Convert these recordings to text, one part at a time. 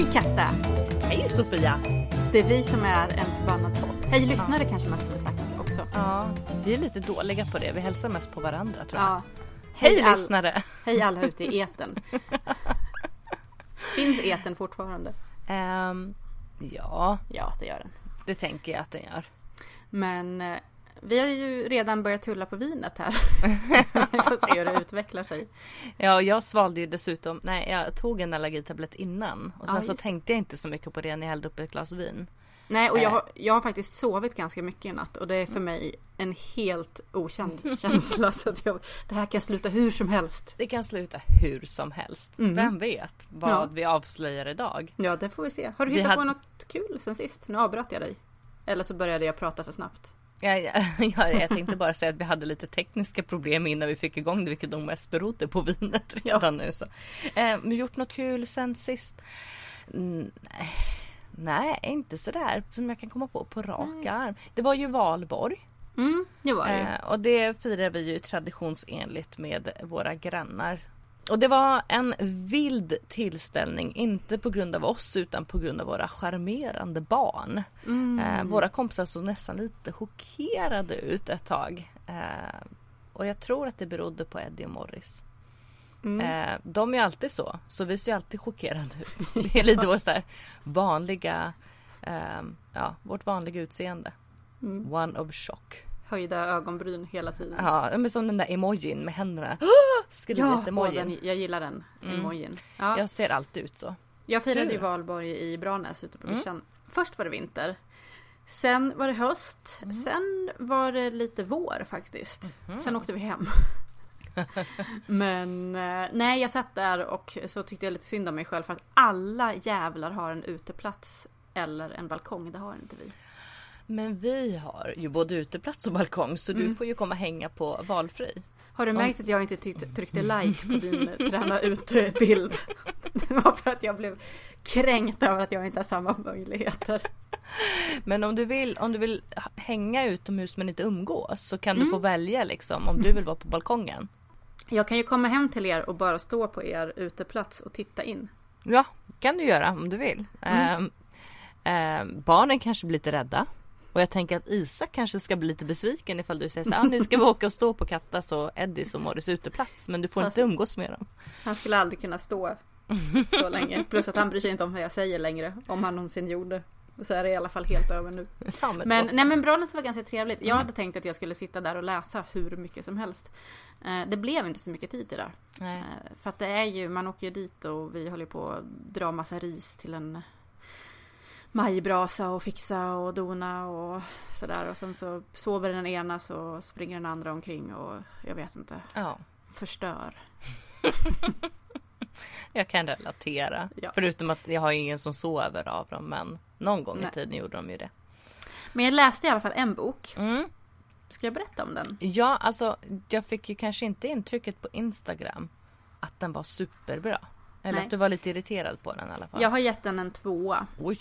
Hej Katta! Hej Sofia! Det är vi som är en förbannad podd. Hej lyssnare kanske man skulle sagt också. Ja, vi är lite dåliga på det. Vi hälsar mest på varandra tror jag. Ja. Hej, all- lyssnare! Hej alla ute i eten. Finns eten fortfarande? Ehm, ja, Ja, det gör den. det tänker jag att den gör. Men eh, vi har ju redan börjat tulla på vinet här. vi får se hur det utvecklar sig. Ja, jag svalde ju dessutom, nej jag tog en allergitablett innan och sen Ja, så tänkte jag inte så mycket på det när jag hällde upp ett glas vin. Nej, och jag, Eh. har- jag har faktiskt sovit ganska mycket i natt och det är för mig en helt okänd känsla. Så att jag, det här kan sluta hur som helst. Det kan sluta hur som helst. Mm. Vem vet vad Ja. vi avslöjar idag? Ja, det får vi se. Har du hittat på hade- något kul sen sist? Nu avbröt jag dig. Eller så började jag prata för snabbt. Ja, ja, ja, jag tänkte bara säga att vi hade lite tekniska problem innan vi fick igång det, vilket nog mest berodde på vinet redan nu. Så. Eh, gjort något kul sen sist? Mm, nej, inte sådär som jag kan komma på på rak arm. Det var ju valborg Mm, det var det eh, och det firar vi ju traditionsenligt med våra grannar. Och det var en vild tillställning, inte på grund av oss utan på grund av våra charmerande barn. Eh, våra kompisar såg nästan lite chockerade ut ett tag. Eh, och jag tror att det berodde på Eddie och Morris. Eh, de är alltid så, så vi ser alltid chockerade ut. Det är lite vår så vanliga, eh, ja, vårt vanliga utseende. One of shock. Höjda ögonbryn hela tiden. Ja, men som den där emojin med händerna. Skrivet Ja, och emojin. den, jag gillar den emojin. Ja, Jag ser alltid ut så. jag firade du ju valborg i Branäs ute på vischan. Först var det vinter. Sen var det höst. Sen var det lite vår faktiskt. Sen åkte vi hem. Men eh, nej, jag satt där och så tyckte jag lite synd om mig själv för att alla jävlar har en uteplats eller en balkong. Det har inte vi. Men vi har ju både uteplats och balkong så du får ju komma hänga på valfri. Har du märkt att jag inte tryckte like på din träna ut-bild? Det var för att jag blev kränkt över att jag inte har samma möjligheter. Men om du vill, om du vill hänga utomhus men inte umgås så kan du få välja liksom om du vill vara på balkongen. Jag kan ju komma hem till er och bara stå på er uteplats och titta in. Ja, kan du göra om du vill. Ehm, ehm, barnen kanske blir lite rädda. Och jag tänker att Isak kanske ska bli lite besviken ifall du säger så här, ah, nu ska vi åka och stå på Kattas och Eddies och Morris uteplats men du får inte umgås med dem. Han skulle aldrig kunna stå så länge. Plus att han bryr sig inte om vad jag säger längre. Om han någonsin gjorde. Och så är det i alla fall helt över nu. Men nej men Brolens var ganska trevligt. Jag hade tänkt att jag skulle sitta där och läsa hur mycket som helst. Eh, Det blev inte så mycket tid till det. Nej. Eh, För att det är ju, man åker ju dit och vi håller på att dra massa ris till en majbrasa och fixa och dona och sådär. Och sen så sover den ena så springer den andra omkring och jag vet inte, Ja, förstör. jag kan relatera. Ja. Förutom att jag har ingen som sover av dem men någon gång Nej. i tiden gjorde de ju det. Men jag läste i alla fall en bok. Mm. Ska jag berätta om den? Ja, alltså jag fick ju kanske inte intrycket på Instagram att den var superbra. Eller Nej. att du var lite irriterad på den i alla fall. Jag har gett den en tvåa. Oj,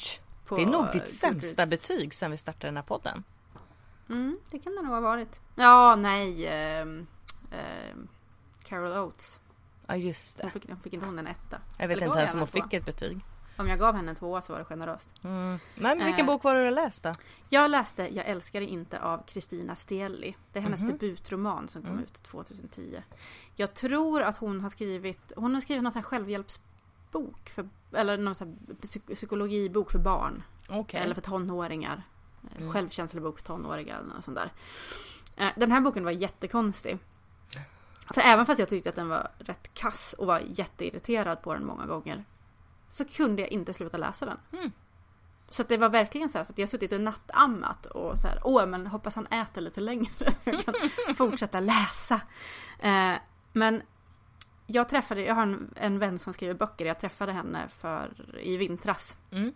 det är nog ditt sämsta betyg sen vi startade den här podden. Mm, det kan det nog ha varit. Ja, nej. ehm, ehm, Carol Oates. Ja just Hon det. fick, hon fick inte hon en etta? Jag vet Eller inte ens om hon fick ett betyg. Om jag gav henne en tvåa så var det generöst. Mm. Men vilken Eh. bok var det du läste? Jag läste Jag älskar dig inte av Kristina Steli. Det är hennes Mhm. debutroman som kom Mm. ut 2010. Jag tror att hon har skrivit, hon har skrivit någon sån här självhjälpsbok för, eller någon sån här psyk- psykologibok för barn. Okej. Eller för tonåringar. Mm. Självkänselsebok för tonåringar eller något sånt där. Eh, Den här boken var jättekonstig. För även fast jag tyckte att den var rätt kass och var jätteirriterad på den många gånger. Så kunde jag inte sluta läsa den. Mm. Så det var verkligen så, här, så att jag suttit och nattammat och så här, åh men hoppas han äter lite längre så jag kan fortsätta läsa. Eh, men jag träffade, jag har en, en vän som skriver böcker, jag träffade henne för i vintras. Mm.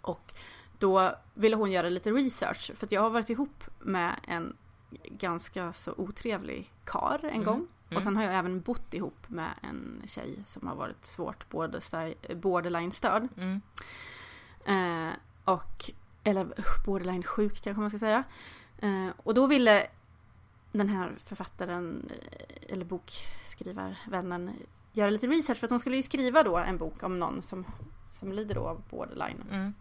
Och då ville hon göra lite research för jag har varit ihop med en ganska så otrevlig kar en Mm. gång. Mm. Och sen har jag även bott ihop med en tjej som har varit svårt border- borderline-störd. Mm. Eh, och, eller usch, borderline sjuk kanske man ska säga. Eh, och då ville den här författaren, eh, eller bokskrivarvännen, göra lite research för att hon skulle ju skriva då en bok om någon som, som lider då av borderline. Mm.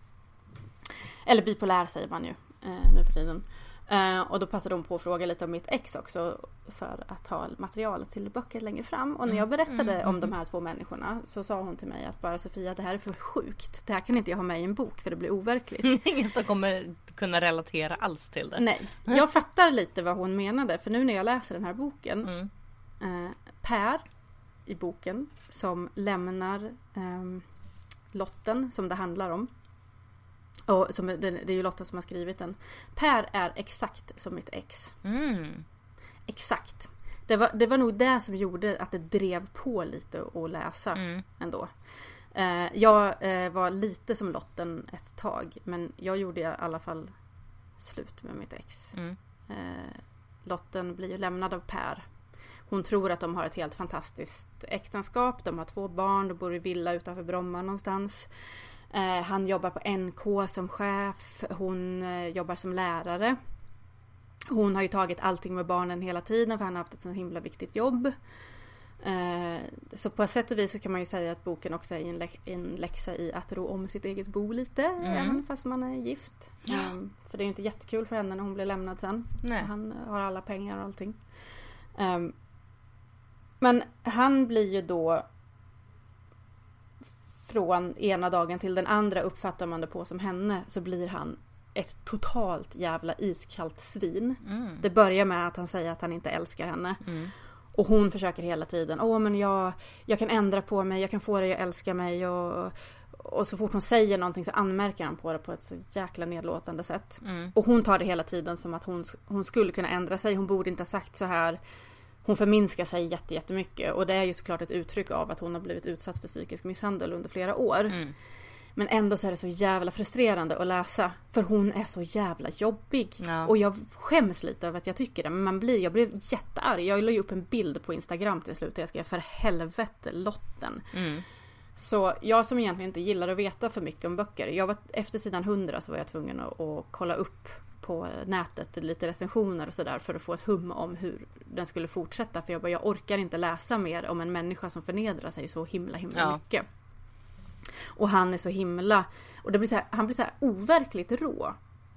Eller bipolär säger man ju eh, nu för tiden. Eh, och då passade hon på att fråga lite om mitt ex också för att ha material till böcker längre fram. Och när jag berättade Mm, om mm, de här två människorna så sa hon till mig att bara Sofia det här är för sjukt. Det här kan inte jag ha med i en bok för det blir overkligt. Ingen som kommer kunna relatera alls till det. Nej, jag fattar lite vad hon menade för nu när jag läser den här boken Mm. eh, Per i boken som lämnar ehm, Lotten som det handlar om. Och som, det, det är ju Lotta som har skrivit den. Per är exakt som mitt ex. Mm. Exakt. Det var, det var nog det som gjorde att det drev på lite att läsa Mm. ändå. Eh, jag eh, var lite som Lotten ett tag men jag gjorde i alla fall slut med mitt ex. Mm. Eh, Lotten blir ju lämnad av Per. Hon tror att de har ett helt fantastiskt äktenskap. De har två barn, de bor i villa utanför Bromma någonstans. Eh, han jobbar på NK som chef. Hon eh, jobbar som lärare. Hon har ju tagit allting med barnen hela tiden för han har haft ett så himla viktigt jobb. Eh, så på ett sätt och vis så kan man ju säga att boken också är en, lä- en läxa i att ro om sitt eget bo lite. Även fast man är gift. Eh, för det är ju inte jättekul för henne när hon blir lämnad sen. Han har alla pengar och allting. Ehm, men han blir ju då från ena dagen till den andra uppfattar man det på som henne så blir han ett totalt jävla iskallt svin. Mm. Det börjar med att han säger att han inte älskar henne. Mm. Och hon försöker hela tiden. Åh men jag, jag kan ändra på mig, jag kan få dig att älska mig. Och, och så fort hon säger någonting så anmärker han på det på ett så jäkla nedlåtande sätt. Mm. Och hon tar det hela tiden som att hon, hon skulle kunna ändra sig. Hon borde inte ha sagt så här. Hon förminskar sig jätte, jättemycket. Och det är ju såklart ett uttryck av att hon har blivit utsatt för psykisk misshandel under flera år. Mm. Men ändå så är det så jävla frustrerande att läsa. För hon är så jävla jobbig. Ja. Och jag skäms lite över att jag tycker det. Men man blir, jag blev jättearg. Jag la ju upp en bild på Instagram till slut. Där jag skrev för helvete Lotten. Mm. Så jag som egentligen inte gillar att veta för mycket om böcker. Jag var, efter sidan 100 så var jag tvungen att, att kolla upp på nätet lite recensioner och sådär för att få ett hum om hur den skulle fortsätta. För jag bara, jag orkar inte läsa mer om en människa som förnedrar sig så himla himla Ja. mycket. Och han är så himla... Och det blir så här, han blir så här overkligt rå.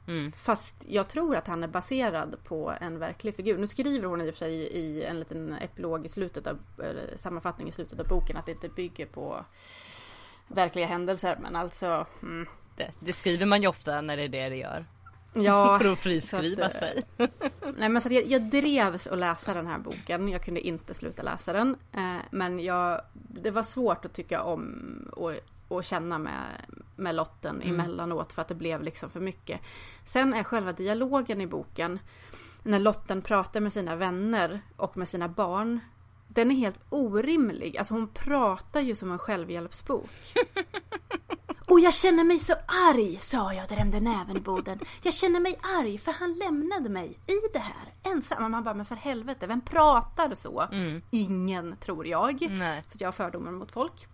Mm. Fast jag tror att han är baserad på en verklig figur. Nu skriver hon i och för sig i en liten epilog i slutet av, sammanfattning i slutet av boken att det inte bygger på verkliga händelser. Men alltså... Mm, Det, det skriver man ju ofta när det är det det gör. Ja, För att friskriva att, eh, sig. Nej men så jag, jag drevs att läsa den här boken. Jag kunde inte sluta läsa den. Eh, men jag, det var svårt att tycka om och, och känna med, med Lotten Mm. emellanåt för att det blev liksom för mycket. Sen är själva dialogen i boken när Lotten pratar med sina vänner och med sina barn. Den är helt orimlig. Alltså hon pratar ju som en självhjälpsbok. Och jag känner mig så arg, sa jag och drämde näven i borden. Jag känner mig arg för han lämnade mig i det här, ensam. Och Man bara, men för helvete, vem pratar så? Mm. Ingen, tror jag. Nej. För jag har fördomar mot folk.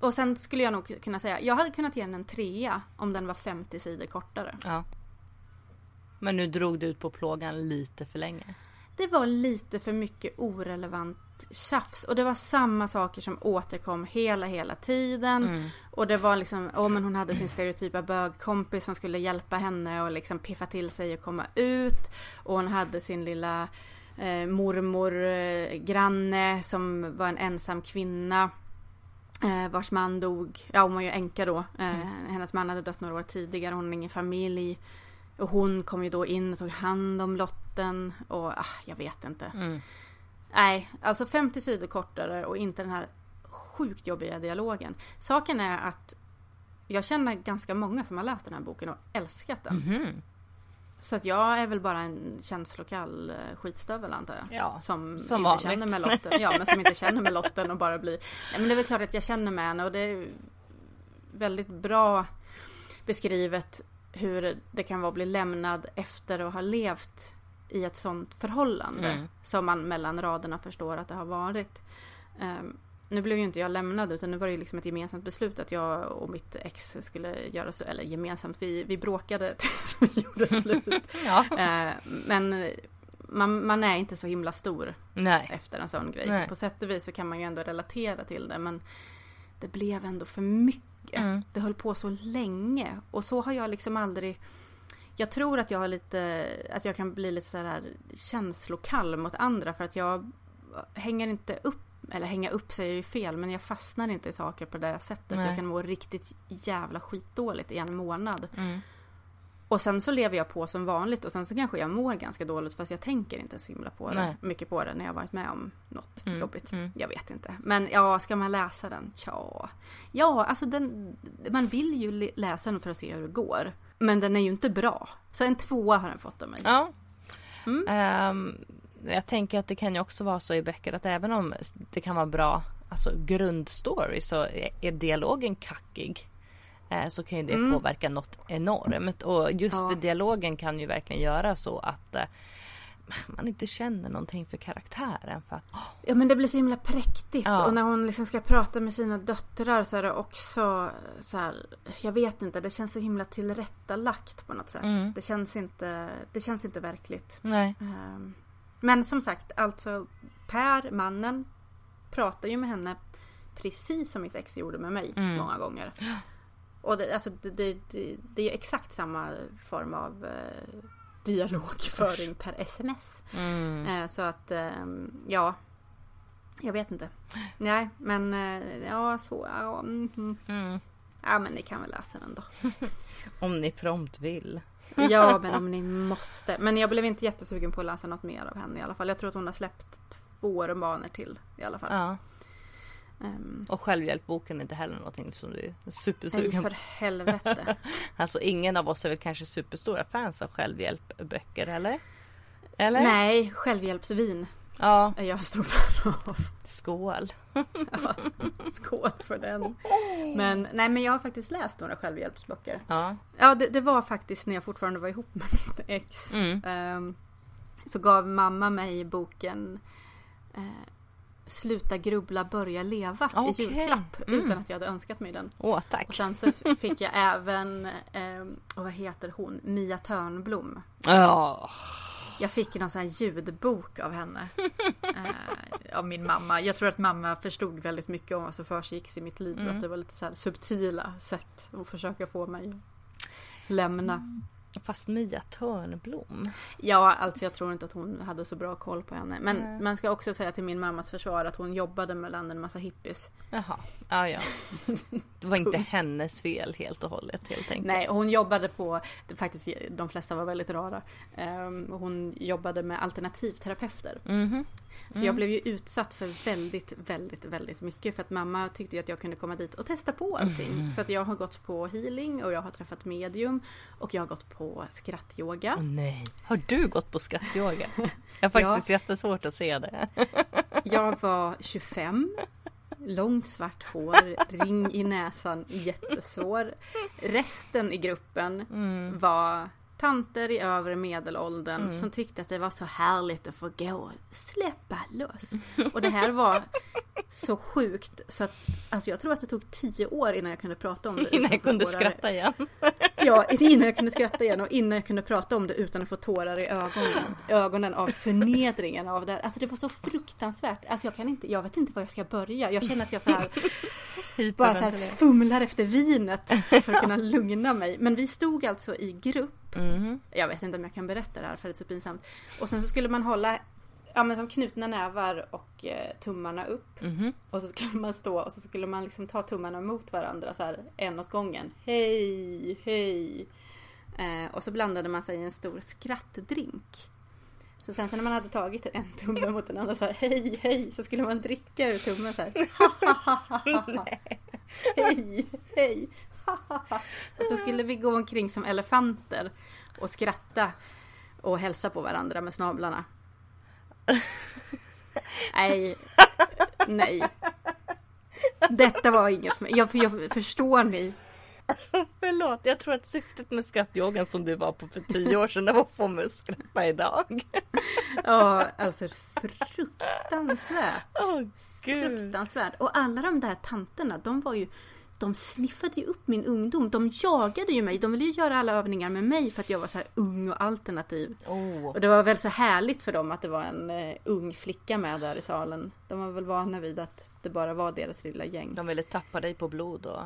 och sen skulle jag nog kunna säga, jag hade kunnat ge den en trea om den var 50 sidor kortare. Ja. Men nu drog du ut på plågan lite för länge. Det var lite för mycket orelevant tjafs och det var samma saker som återkom hela, hela tiden. Mm. Och det var liksom, åh men hon hade sin stereotypa bögkompis som skulle hjälpa henne och liksom piffa till sig och komma ut. Och hon hade sin lilla eh, mormor, eh, granne som var en ensam kvinna. Eh, vars man dog, ja hon var ju änka då. Eh, Hennes man hade dött några år tidigare, hon har ingen familj. Och hon kom ju då in och tog hand om lotten och ah, jag vet inte. Mm. Nej, alltså 50 sidor kortare och inte den här sjukt jobbiga dialogen. Saken är att jag känner ganska många som har läst den här boken och älskat den. Mhm. Så att jag är väl bara en känslokall eh, skitstövel antar jag. Ja, som, som inte vanligt. känner med lotten. Ja, men som inte känner med lotten och bara blir... Nej, men det är väl klart att jag känner med henne och det är väldigt bra beskrivet hur det kan vara att bli lämnad efter att ha levt i ett sånt förhållande. Mm. Som man mellan raderna förstår att det har varit. Ehm, nu blev ju inte jag lämnad utan nu var det ju liksom ett gemensamt beslut att jag och mitt ex skulle göra så, eller gemensamt, vi, vi bråkade tills vi gjorde slut. Ja. Ehm, men man, man är inte så himla stor Nej. efter en sån grej. Nej. Så på sätt och vis så kan man ju ändå relatera till det. Men det blev ändå för mycket. Mm. Det höll på så länge. Och så har jag liksom aldrig... Jag tror att jag har lite... Att jag kan bli lite så här känslokall mot andra. För att jag hänger inte upp... Eller hänga upp säger jag ju fel. Men jag fastnar inte i saker på det sättet. Nej. Jag kan må riktigt jävla skitdåligt i en månad. Mm. Och sen så lever jag på som vanligt och sen så kanske jag mår ganska dåligt fast jag tänker inte så himla på det, mycket på det när jag varit med om något Mm, jobbigt. mm. Jag vet inte. Men ja, ska man läsa den? Tja. Ja, alltså den, man vill ju läsa den för att se hur det går. Men den är ju inte bra. Så en tvåa har den fått av mig. Ja. Mm. Ehm, jag tänker att det kan ju också vara så i böcker att även om det kan vara bra alltså grundstory så är är dialogen kackig. eh, Så kan ju det Mm. påverka något enormt och just Ja. dialogen kan ju verkligen göra så att eh, man inte känner någonting för karaktären för att Ja men det blir så himla präktigt Ja. och när hon liksom ska prata med sina döttrar så är det också så här, Jag vet inte, det känns så himla tillrättalagt på något sätt. Mm. Det, känns inte, det känns inte verkligt. nej. Ehm, Men som sagt, alltså Per, mannen, pratar ju med henne precis som mitt ex gjorde med mig Mm. många gånger. Och det, alltså, det, det, det, är exakt samma form av dialogföring per sms. Mm. Eh, så att, ehm, ja. Jag vet inte. Nej, men eh, ja, så. Ja, mm. Mm. ja men ni kan väl läsa den då. Om ni prompt vill. Ja, men om ni måste. Men jag blev inte jättesugen på att läsa något mer av henne i alla fall. Jag tror att hon har släppt två romaner till i alla fall. Ja. Ehm, Och självhjälpboken är inte heller någonting som du är supersugen för på. helvete. Alltså ingen av oss är väl kanske superstora fans av självhjälpböcker eller? Eller? nej, självhjälpsvin Ja, är jag stor fan av. skål. Ja, skål för den. Men nej, men jag har faktiskt läst några självhjälpsböcker. Ja. Ja, det, det var faktiskt när jag fortfarande var ihop med mitt ex. Mm. Ehm, så gav mamma mig boken eh, Sluta grubbla, börja leva Okej. i julklapp. Mm. Utan att jag hade önskat mig den. Åh Och tack. sen så fick jag även, eh, och vad heter hon, Mia Törnblom. Ja. Jag fick någon sån här ljudbok av henne. Eh, av min mamma. Jag tror att mamma förstod väldigt mycket om vad som försiggick i mitt liv. Mm. Att det var lite så subtila sätt att försöka få mig att lämna. Fast Mia Törnblom. Ja, alltså jag tror inte att hon hade så bra koll på henne. Men Nej. man ska också säga till min mammas försvar att hon jobbade mellan en massa hippies. Jaha. Ja, ja. Det var inte hennes fel helt och hållet helt enkelt. Nej, hon jobbade på, faktiskt de flesta var väldigt rara. Ehm, hon jobbade med alternativterapeuter. Mhm. Så jag blev ju utsatt för väldigt, väldigt, väldigt mycket. För att mamma tyckte ju att jag kunde komma dit och testa på allting. Så att jag har gått på healing och jag har träffat medium. Och jag har gått på skrattyoga. Åh nej. Har du gått på skrattyoga? Jag har faktiskt jättesvårt att se det. Jag var 25. Långt svart hår, ring i näsan, jättesvår. Resten i gruppen var tanter i övre medelåldern som tyckte att det var så härligt att få gå och släppa loss. Och det här var så sjukt så att alltså jag tror att det tog tio år innan jag kunde prata om det. Innan jag kunde skratta igen. Ja, innan jag kunde skratta igen och innan jag kunde prata om det utan att få tårar i ögonen, ögonen av förnedringen av det. Alltså det var så fruktansvärt. Alltså jag kan inte, jag vet inte var jag ska börja. Jag känner att jag så här bara så här fumlar efter vinet för att kunna lugna mig. Men vi stod alltså i grupp. Mhm. Jag vet inte om jag kan berätta det här för det är så pinsamt. Och sen så skulle man hålla Ja men som knutna nävar och eh, tummarna upp. Mhm. Och så skulle man stå och så skulle man liksom ta tummarna mot varandra så här en åt gången. Hej, hej. Eh, och så blandade man sig i en stor skrattdrink. Så sen så när man hade tagit en tumme mot den andra så här hej, hej. Så skulle man dricka ur tummen så här. hej, hej. Och så skulle vi gå omkring som elefanter och skratta och hälsa på varandra med snablarna. Nej, nej. Detta var inget. Jag, jag förstår ni? Förlåt, jag tror att syftet med skrattyogan som du var på för tio år sedan det var att få mig att skratta idag. Ja, alltså fruktansvärt. Åh gud. Fruktansvärt. Och alla de där tanterna, de var ju de sniffade ju upp min ungdom. De jagade ju mig. De ville ju göra alla övningar med mig för att jag var så här ung och alternativ. Oh. Och det var väl så härligt för dem att det var en eh, ung flicka med där i salen. De var väl vana vid att det bara var deras lilla gäng. De ville tappa dig på blod och...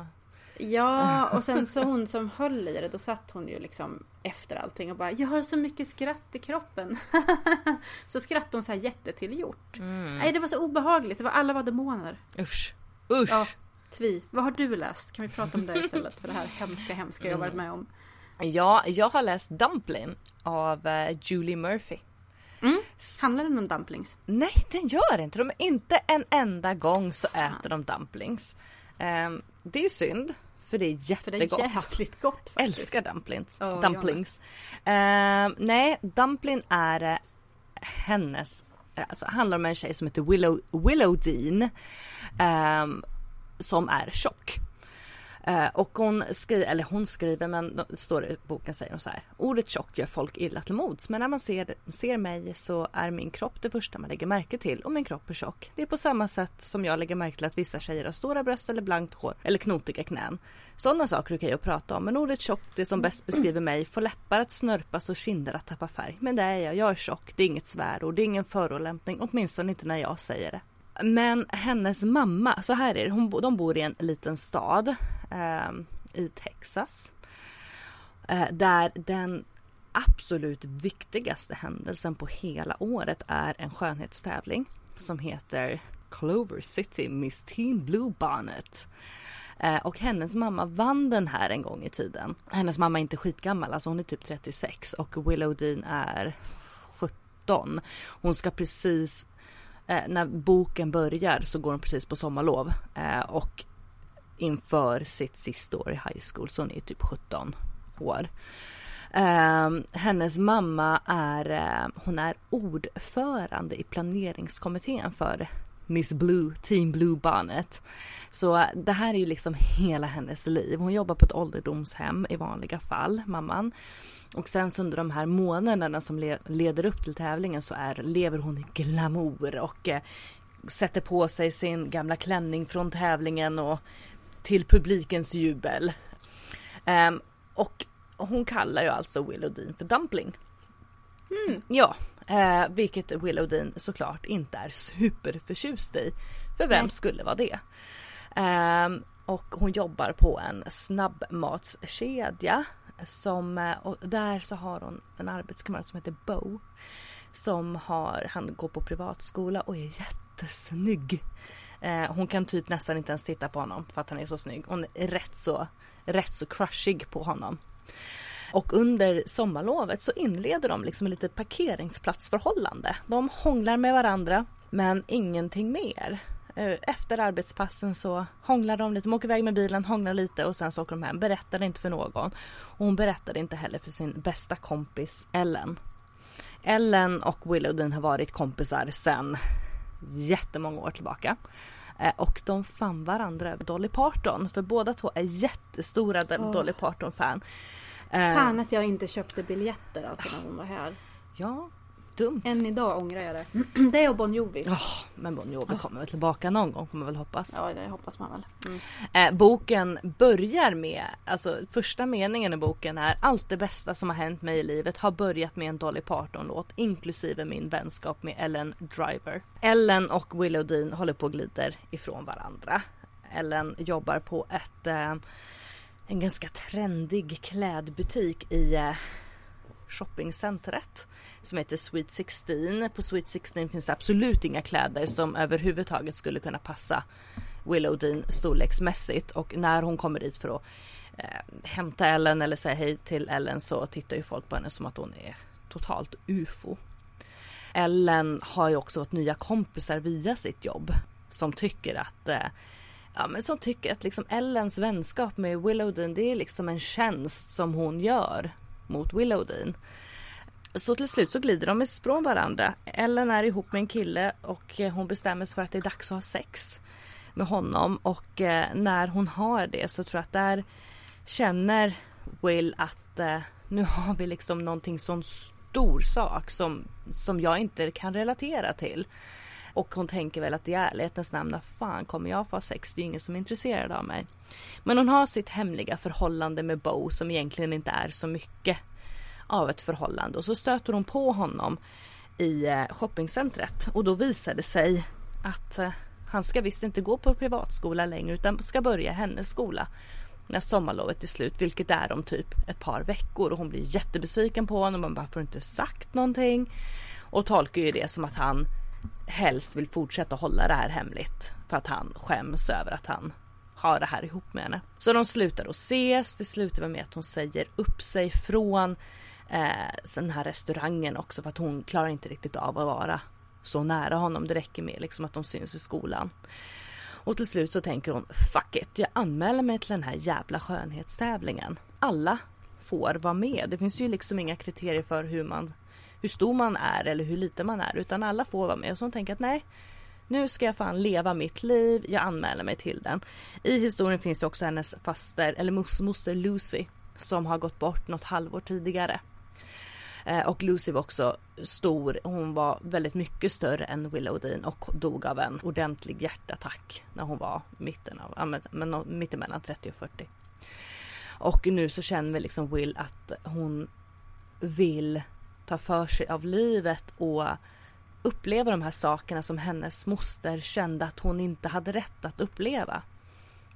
Ja, och sen så hon som höll i det, då satt hon ju liksom efter allting och bara Jag har så mycket skratt i kroppen. så skrattade hon så här jättetillgjort. Nej, det var så obehagligt. Det var alla var demoner. Usch. Usch. Ja, tvi. Vad har du läst? Kan vi prata om det istället för det här hemska, hemska jag varit med om? Ja, jag har läst Dumpling av eh, Julie Murphy. Handlar den om dumplings? Nej, den gör inte. De är inte en enda gång så äter de dumplings. Ehm, det är ju synd, för det är För det är jättegott. jävligt gott faktiskt. Älskar dumplings. Jag dumplings. Ehm, nej, dumpling är eh, hennes, alltså handlar om en tjej som heter Willow, Willow Dean. ehm, som är tjock. Eh, och hon skriver, eller hon skriver men det står i boken säger hon så här. Ordet tjock gör folk illa till mods men när man ser, ser mig så är min kropp det första man lägger märke till och min kropp är tjock. Det är på samma sätt som jag lägger märke till att vissa tjejer har stora bröst eller blankt hår eller knotiga knän. Sådana saker är okej att prata om men ordet tjock, det som bäst beskriver mig, får läppar att snörpas och kinder att tappa färg. Men det är jag, jag är tjock, det är inget svärord, det är ingen förolämpning, åtminstone inte när jag säger det. Men hennes mamma, så här är det, hon, de bor i en liten stad eh, i Texas. Eh, där den absolut viktigaste händelsen på hela året är en skönhetstävling som heter Clover City Miss Teen Blue Bonnet. Eh, och hennes mamma vann den här en gång i tiden. Hennes mamma är inte skitgammal, alltså hon är typ 36 och Willow Dean är 17. Hon ska precis eh, när boken börjar så går hon precis på sommarlov eh, och inför sitt sista år i high school så hon är typ 17 år. Eh, hennes mamma är, eh, hon är ordförande i planeringskommittén för Miss Blue, Team Blue Bonnet. Så eh, det här är ju liksom hela hennes liv. Hon jobbar på ett ålderdomshem i vanliga fall, mamman. Och sen så under de här månaderna som le- leder upp till tävlingen så är, lever hon i glamour och eh, sätter på sig sin gamla klänning från tävlingen och till publikens jubel. Ehm, och hon kallar ju alltså Willow Dean för Dumpling. Ja, eh, vilket Willow Dean såklart inte är superförtjust i. För vem Nej. skulle vara det? Ehm, och hon jobbar på en snabbmatskedja som, eh, och där så har hon en arbetskamrat som heter Bo. Som har, han går på privatskola och är jättesnygg. Eh, hon kan typ nästan inte ens titta på honom för att han är så snygg. Hon är rätt så, rätt så crushig på honom. Och under sommarlovet så inleder de liksom litet parkeringsplatsförhållande. De hånglar med varandra men ingenting mer. Eh, Efter arbetspassen så hånglar de lite, de åker iväg med bilen, hånglar lite och sen så åker de hem. Berättar inte för någon. Och hon berättade inte heller för sin bästa kompis Ellen. Ellen och Willowden har varit kompisar sedan jättemånga år tillbaka. Eh, Och de fann varandra över Dolly Parton för båda två är jättestora Dolly Parton-fan. Eh, Fan att jag inte köpte biljetter alltså när hon var här. Ja, dumt. Än idag ångrar jag det. Det och Bon Jovi. Ja, men Bon Jovi kommer väl tillbaka någon gång får man väl hoppas. Ja, det hoppas man väl. Mm. Eh, boken börjar med, alltså första meningen i boken är allt det bästa som har hänt mig i livet har börjat med en Dolly Parton låt inklusive min vänskap med Ellen Driver. Ellen och Willow Dean håller på och glider ifrån varandra. Ellen jobbar på ett eh, en ganska trendig klädbutik i eh, shoppingcentret som heter Sweet 16. På Sweet 16 finns det absolut inga kläder som överhuvudtaget skulle kunna passa Willow Dean storleksmässigt och när hon kommer dit för att eh, hämta Ellen eller säga hej till Ellen så tittar ju folk på henne som att hon är totalt ufo. Ellen har ju också fått nya kompisar via sitt jobb som tycker att eh, ja, men som tycker att liksom Ellens vänskap med Willowdean det är liksom en tjänst som hon gör mot Willowdean. Så till slut så glider de ifrån varandra. Ellen är ihop med en kille och eh, hon bestämmer sig för att det är dags att ha sex med honom och eh, när hon har det så tror jag att där känner Will att eh, nu har vi liksom någonting sån stor sak som, som jag inte kan relatera till. Och hon tänker väl att i ärlighetens namn, när fan kommer jag få ha sex? Det är ju ingen som är intresserad av mig. Men hon har sitt hemliga förhållande med Bo som egentligen inte är så mycket av ett förhållande. Och så stöter hon på honom i eh, shoppingcentret och då visar det sig att eh, han ska visst inte gå på privatskola längre utan ska börja hennes skola när sommarlovet är slut, vilket är om typ ett par veckor och hon blir jättebesviken på honom. Man bara får inte sagt någonting och tolkar ju det som att han helst vill fortsätta hålla det här hemligt för att han skäms över att han har det här ihop med henne. Så de slutar att ses. Det slutar med att hon säger upp sig från eh, den här restaurangen också för att hon klarar inte riktigt av att vara så nära honom. Det räcker med liksom att de syns i skolan. Och till slut så tänker hon fuck it, jag anmäler mig till den här jävla skönhetstävlingen. Alla får vara med. Det finns ju liksom inga kriterier för hur man hur stor man är eller hur liten man är utan alla får vara med. Och så hon tänker att nej, nu ska jag fan leva mitt liv, jag anmäler mig till den. I historien finns också hennes faster, eller moster Lucy, som har gått bort något halvår tidigare. Eh, och Lucy var också stor, hon var väldigt mycket större än Willow Dean och dog av en ordentlig hjärtattack när hon var mitten av, men, mittemellan 30 och 40. Och nu så känner vi liksom Will att hon vill ta för sig av livet och uppleva de här sakerna som hennes moster kände att hon inte hade rätt att uppleva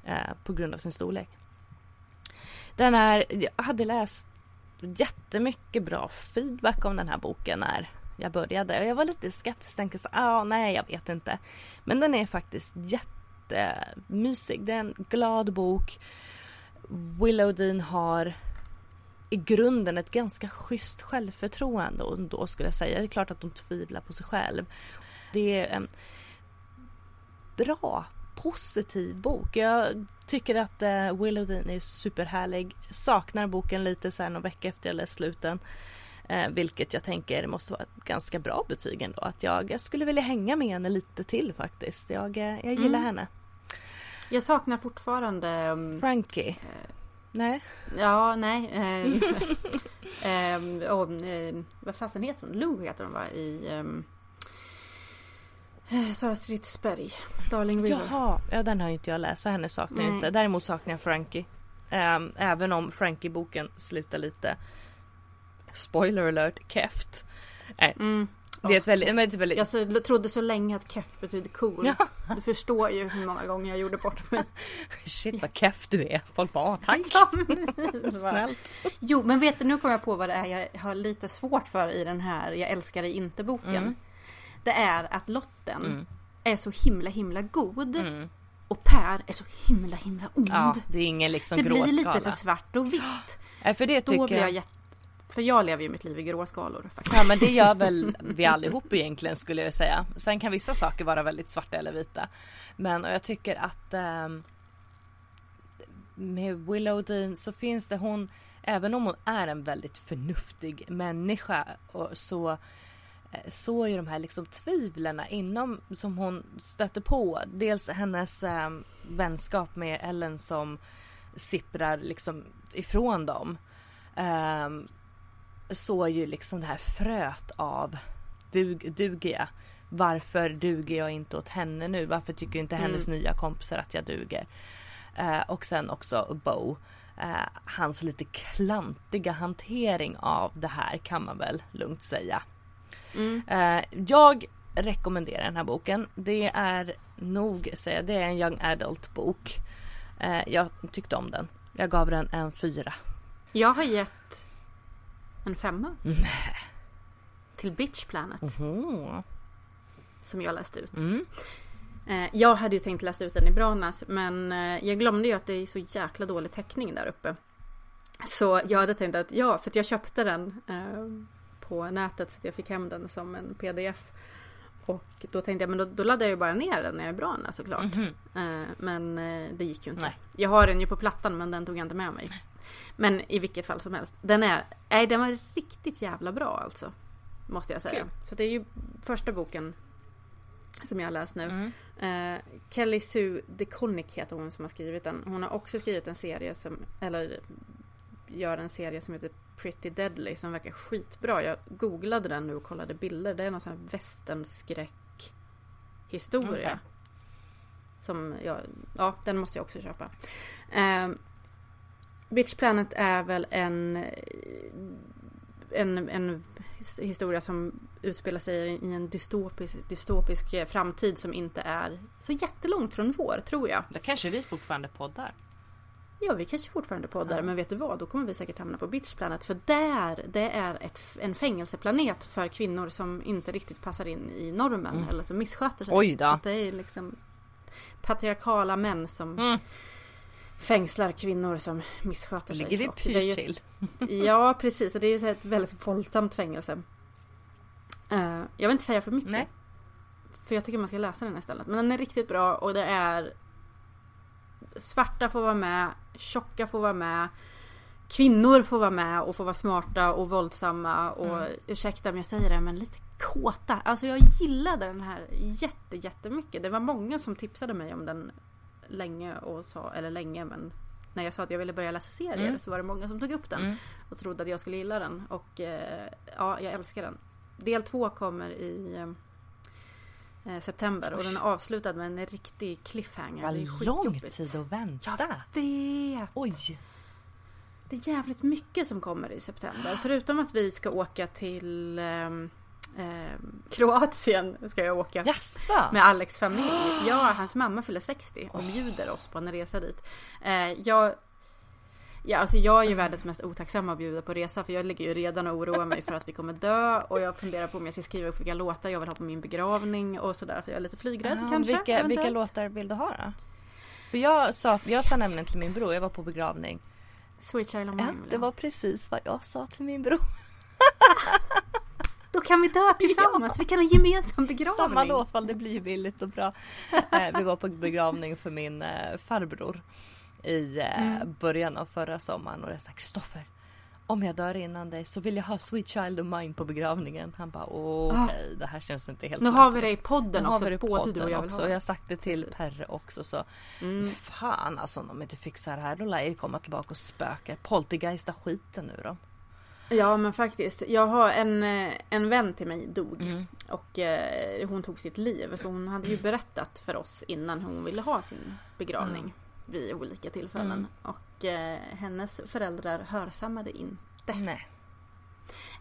eh, på grund av sin storlek. Den är, jag hade läst jättemycket bra feedback om den här boken när jag började. Jag var lite skeptisk, tänkte så ah, nej jag vet inte. Men den är faktiskt jättemysig. Det är en glad bok. Willow Dean har i grunden ett ganska schysst självförtroende och då skulle jag säga. Det är klart att de tvivlar på sig själv. Det är en bra, positiv bok. Jag tycker att uh, Willow Dean är superhärlig. Saknar boken lite så här någon vecka efter jag läst sluten. Uh, vilket jag tänker måste vara ett ganska bra betyg ändå. Att jag, jag skulle vilja hänga med henne lite till faktiskt. Jag, uh, jag gillar mm. henne. Jag saknar fortfarande um, Frankie. Nej. Ja, nej. Eh, eh, och, eh, vad fasen heter hon? Lou heter hon va? I ehm, eh, Sara Stridsberg. Darling River. Jaha, ja den har inte jag läst så henne saknar jag inte. Däremot saknar jag Frankie. Um, även om Frankie-boken slutar lite spoiler alert, keft. Nej, mm. Det är ett väldigt, men ett väldigt... Jag så, trodde så länge att keff betyder cool. Ja. Du förstår ju hur många gånger jag gjorde bort mig. Shit vad keff du är. Folk bara, tack. Ja, Snällt. Jo, men vet du, nu kommer jag på vad det är jag har lite svårt för i den här Jag älskar dig inte boken. Mm. Det är att Lotten mm. är så himla himla god. Mm. Och Per är så himla himla ond. Ja, det är ingen liksom Det blir lite för svart och vitt. Ja, för det Då blir jag jätte för jag lever ju mitt liv i gråskalor. Faktiskt. Ja men det gör väl vi allihop egentligen skulle jag säga. Sen kan vissa saker vara väldigt svarta eller vita. Men och jag tycker att eh, med Willow Dean så finns det hon, även om hon är en väldigt förnuftig människa och så eh, så är de här liksom tvivlen inom som hon stöter på. Dels hennes eh, vänskap med Ellen som sipprar liksom ifrån dem. Um, så ju liksom det här fröet av dug, duger jag? Varför duger jag inte åt henne nu? Varför tycker inte hennes Mm. nya kompisar att jag duger? Eh, och sen också Bo. Eh, hans lite klantiga hantering av det här kan man väl lugnt säga. Mm. Eh, jag rekommenderar den här boken. Det är nog, säga, det är en young adult bok. Eh, jag tyckte om den. Jag gav den en fyra. Jag har gett en femma. Till Bitch Planet. Mhm. Som jag läste ut. Mm. Eh, jag hade ju tänkt läsa ut den i Branas men eh, jag glömde ju att det är så jäkla dålig täckning där uppe. Så jag hade tänkt att ja, för att jag köpte den eh, på nätet så att jag fick hem den som en pdf. Och då tänkte jag men då, då laddar jag ju bara ner den när jag är i Brana såklart. Mhm. Eh, men det gick ju inte. Nej. Jag har den ju på plattan men den tog jag inte med mig. Men i vilket fall som helst. Den är, nej den var riktigt jävla bra alltså. Måste jag säga. Kul. Så det är ju första boken som jag har läst nu. Mm. Eh, Kelly Sue DeConnick heter hon som har skrivit den. Hon har också skrivit en serie som, eller gör en serie som heter Pretty Deadly som verkar skitbra. Jag googlade den nu och kollade bilder. Det är någon sån här västernskräck historia. Okej. Som jag, ja den måste jag också köpa. Eh, Bitch Planet är väl en, en, en his- historia som utspelar sig i en dystopisk, dystopisk framtid som inte är så jättelångt från vår, tror jag. Då kanske vi fortfarande poddar. Ja, vi kanske fortfarande poddar, Ja. men vet du vad? Då kommer vi säkert hamna på Bitch Planet. För där, det är ett, en fängelseplanet för kvinnor som inte riktigt passar in i normen eller som missköter sig. Mm. Oj då. Så det är liksom patriarkala män som Mm. Fängslar kvinnor som missköter sig. Ligger vi det ju pyrt ett- till? Ja, precis. Och det är ju så ett väldigt våldsamt fängelse. Eh, jag vill inte säga för mycket. Nej. För jag tycker man ska läsa den istället. Men den är riktigt bra och det är Svarta får vara med, tjocka får vara med, kvinnor får vara med och får vara smarta och våldsamma och Mm. ursäkta om jag säger det men lite kåta. Alltså jag gillade den här jätte, jättemycket. Det var många som tipsade mig om den länge och sa, eller länge men när jag sa att jag ville börja läsa serier Mm. så var det många som tog upp den Mm. och trodde att jag skulle gilla den och eh, ja, jag älskar den. Del två kommer i eh, september och den är avslutad med en riktig cliffhanger. det är Vad lång tid att vänta. Jag vet! Oj. Det är jävligt mycket som kommer i september. Förutom att vi ska åka till ehm, ehm, Kroatien ska jag åka. Jaså? Med Alex familj. Ja, hans mamma fyller 60 och bjuder oss på en resa dit. Eh, jag, ja, alltså jag är ju världens mest otacksamma att bjuda på resa för jag ligger ju redan och oroar mig för att vi kommer dö och jag funderar på om jag ska skriva upp vilka låtar jag vill ha på min begravning och sådär för jag är lite flygrädd Ja, kanske. vilka, vilka låtar vill du ha då? För jag sa, jag sa nämligen till min bror, jag var på begravning. Sweet Child of Ja, Mine vill det var precis vad jag sa till min bror. Kan vi dö tillsammans, vi kan ha gemensam begravning. Samma låtval, det blir billigt och bra. Eh, vi var på begravning för min eh, farbror i eh, Mm. början av förra sommaren och jag sa Kristoffer om jag dör innan dig så vill jag ha Sweet Child of Mine på begravningen. Han bara okej, det här känns inte helt Ah. Nu har vi lämpligt." det i podden Nu har också, vi det i du och podden jag också och jag har sagt det till Precis. Perre också så Mm. fan alltså om de inte fixar det här då lär jag komma tillbaka och spöka. Poltergeista skiten nu då. Ja men faktiskt. Jag har en, eh, en vän till mig dog. Mm. Och eh, hon tog sitt liv. Så hon hade ju berättat för oss innan hon ville ha sin begravning. Vid olika tillfällen. Mm. Och eh, hennes föräldrar hörsammade inte. Nej.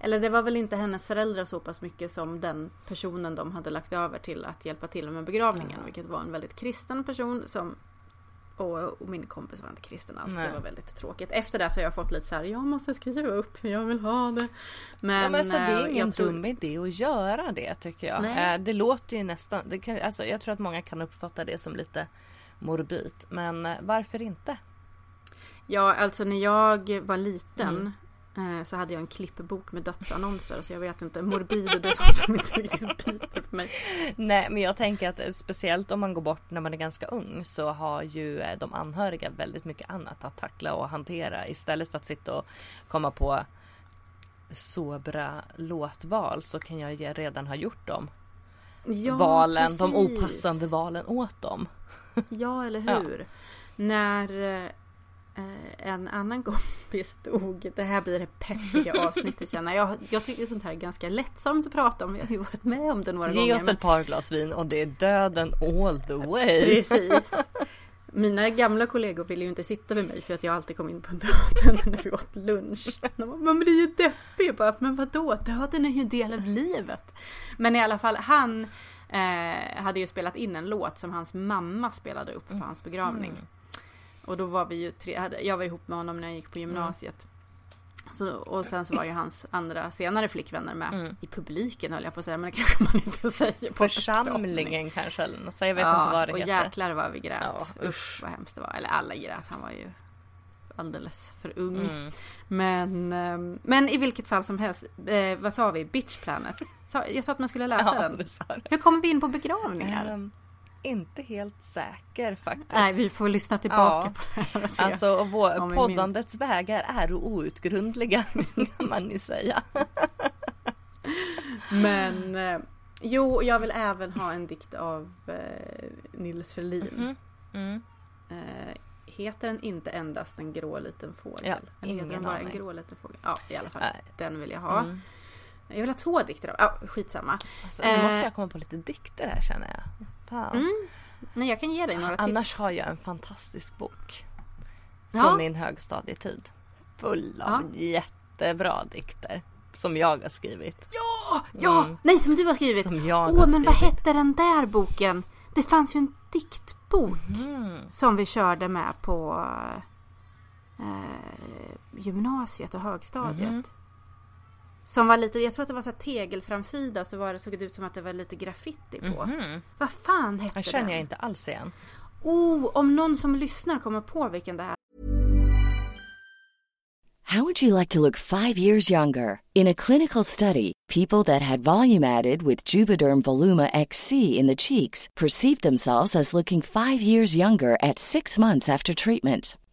Eller det var väl inte hennes föräldrar så pass mycket som den personen de hade lagt över till att hjälpa till med begravningen. Vilket var en väldigt kristen person som och, och min kompis var inte kristen alls. Nej. Det var väldigt tråkigt. Efter det så har jag fått lite så här, jag måste skriva upp, jag vill ha det. Men, ja, men alltså, det eh, är jag ingen tror- dum idé att göra det tycker jag. Nej. Eh, det låter ju nästan, det kan, alltså, jag tror att många kan uppfatta det som lite morbid. Men eh, varför inte? Ja, alltså när jag var liten Mm. Eh, så hade jag en klippbok med dödsannonser. Så jag vet inte, morbid det är sånt som inte riktigt biter på mig. Nej men jag tänker att eh, speciellt om man går bort när man är ganska ung så har ju eh, de anhöriga väldigt mycket annat att tackla och hantera istället för att sitta och komma på sobra låtval så kan jag redan ha gjort dem. Ja, valen, de precis. opassande valen åt dem. Ja, eller Ja. hur? När eh, en annan kompis dog. Det här blir det peppiga avsnittet känner jag. Jag tycker sånt här är ganska lättsamt att prata om. Jag har ju varit med om det några Ge gånger. oss men- ett par glas vin och det är döden all the way. Precis. Mina gamla kollegor ville ju inte sitta med mig för att jag alltid kom in på döden när vi åt lunch. Man blir ju deppig. Jag bara, men vadå? Döden är ju en del av livet. Men i alla fall, han eh, hade ju spelat in en låt som hans mamma spelade upp på hans begravning. Och då var vi ju tre, jag var ihop med honom när jag gick på gymnasiet. Så, och sen så var ju hans andra senare flickvänner med i publiken höll jag på att säga, men det kanske man inte säger på. Församlingen kanske eller något så jag vet inte vad det och heter. jäklar vad vi grät. Ja, usch vad hemskt det var. Eller alla grät, han var ju alldeles för ung. Mm. Men, ehm, men i vilket fall som helst, eh, vad sa vi? Bitch Planet. Jag sa att man skulle läsa Ja, den. Hur kommer vi in på begravningar? Ehm, inte helt säker faktiskt. Nej, vi får lyssna tillbaka Ja. på det här och se. Alltså vår, poddandets vägar är outgrundliga kan man ju säga. Men eh, jo, jag vill även ha en dikt av eh, Nils Ferlin. Mm. Eh, heter den inte endast en grå liten fågel? Ja, Eller heter ingen den bara aning. en grå liten fågel? Ja, i alla fall. Den vill jag ha. Mm. Jag vill ha två dikter av. Ja, skitsamma. Alltså, nu Eh. måste jag komma på lite dikter här känner jag. Fan. Mm. Nej, jag kan ge dig några Annars tips. har jag en fantastisk bok. Från Ja. min högstadietid. Full av jättebra dikter. Som jag har skrivit. Ja, ja! Mm. Nej, som du har skrivit. Som jag Åh, har men vad hette den där boken? Det fanns ju en diktbok Mm. som vi körde med på eh, gymnasiet och högstadiet. Som var lite, jag tror att det var så här tegelframsida så var det, såg det ut som att det var lite graffiti på. Mhm. Vad fan hette Jag känner den? jag inte alls igen. Oh, om någon som lyssnar kommer på vilken det är. How would you like to look five years younger? In a clinical study, people that had volume added with Juvederm Voluma XC in the cheeks perceived themselves as looking five years younger at six months after treatment.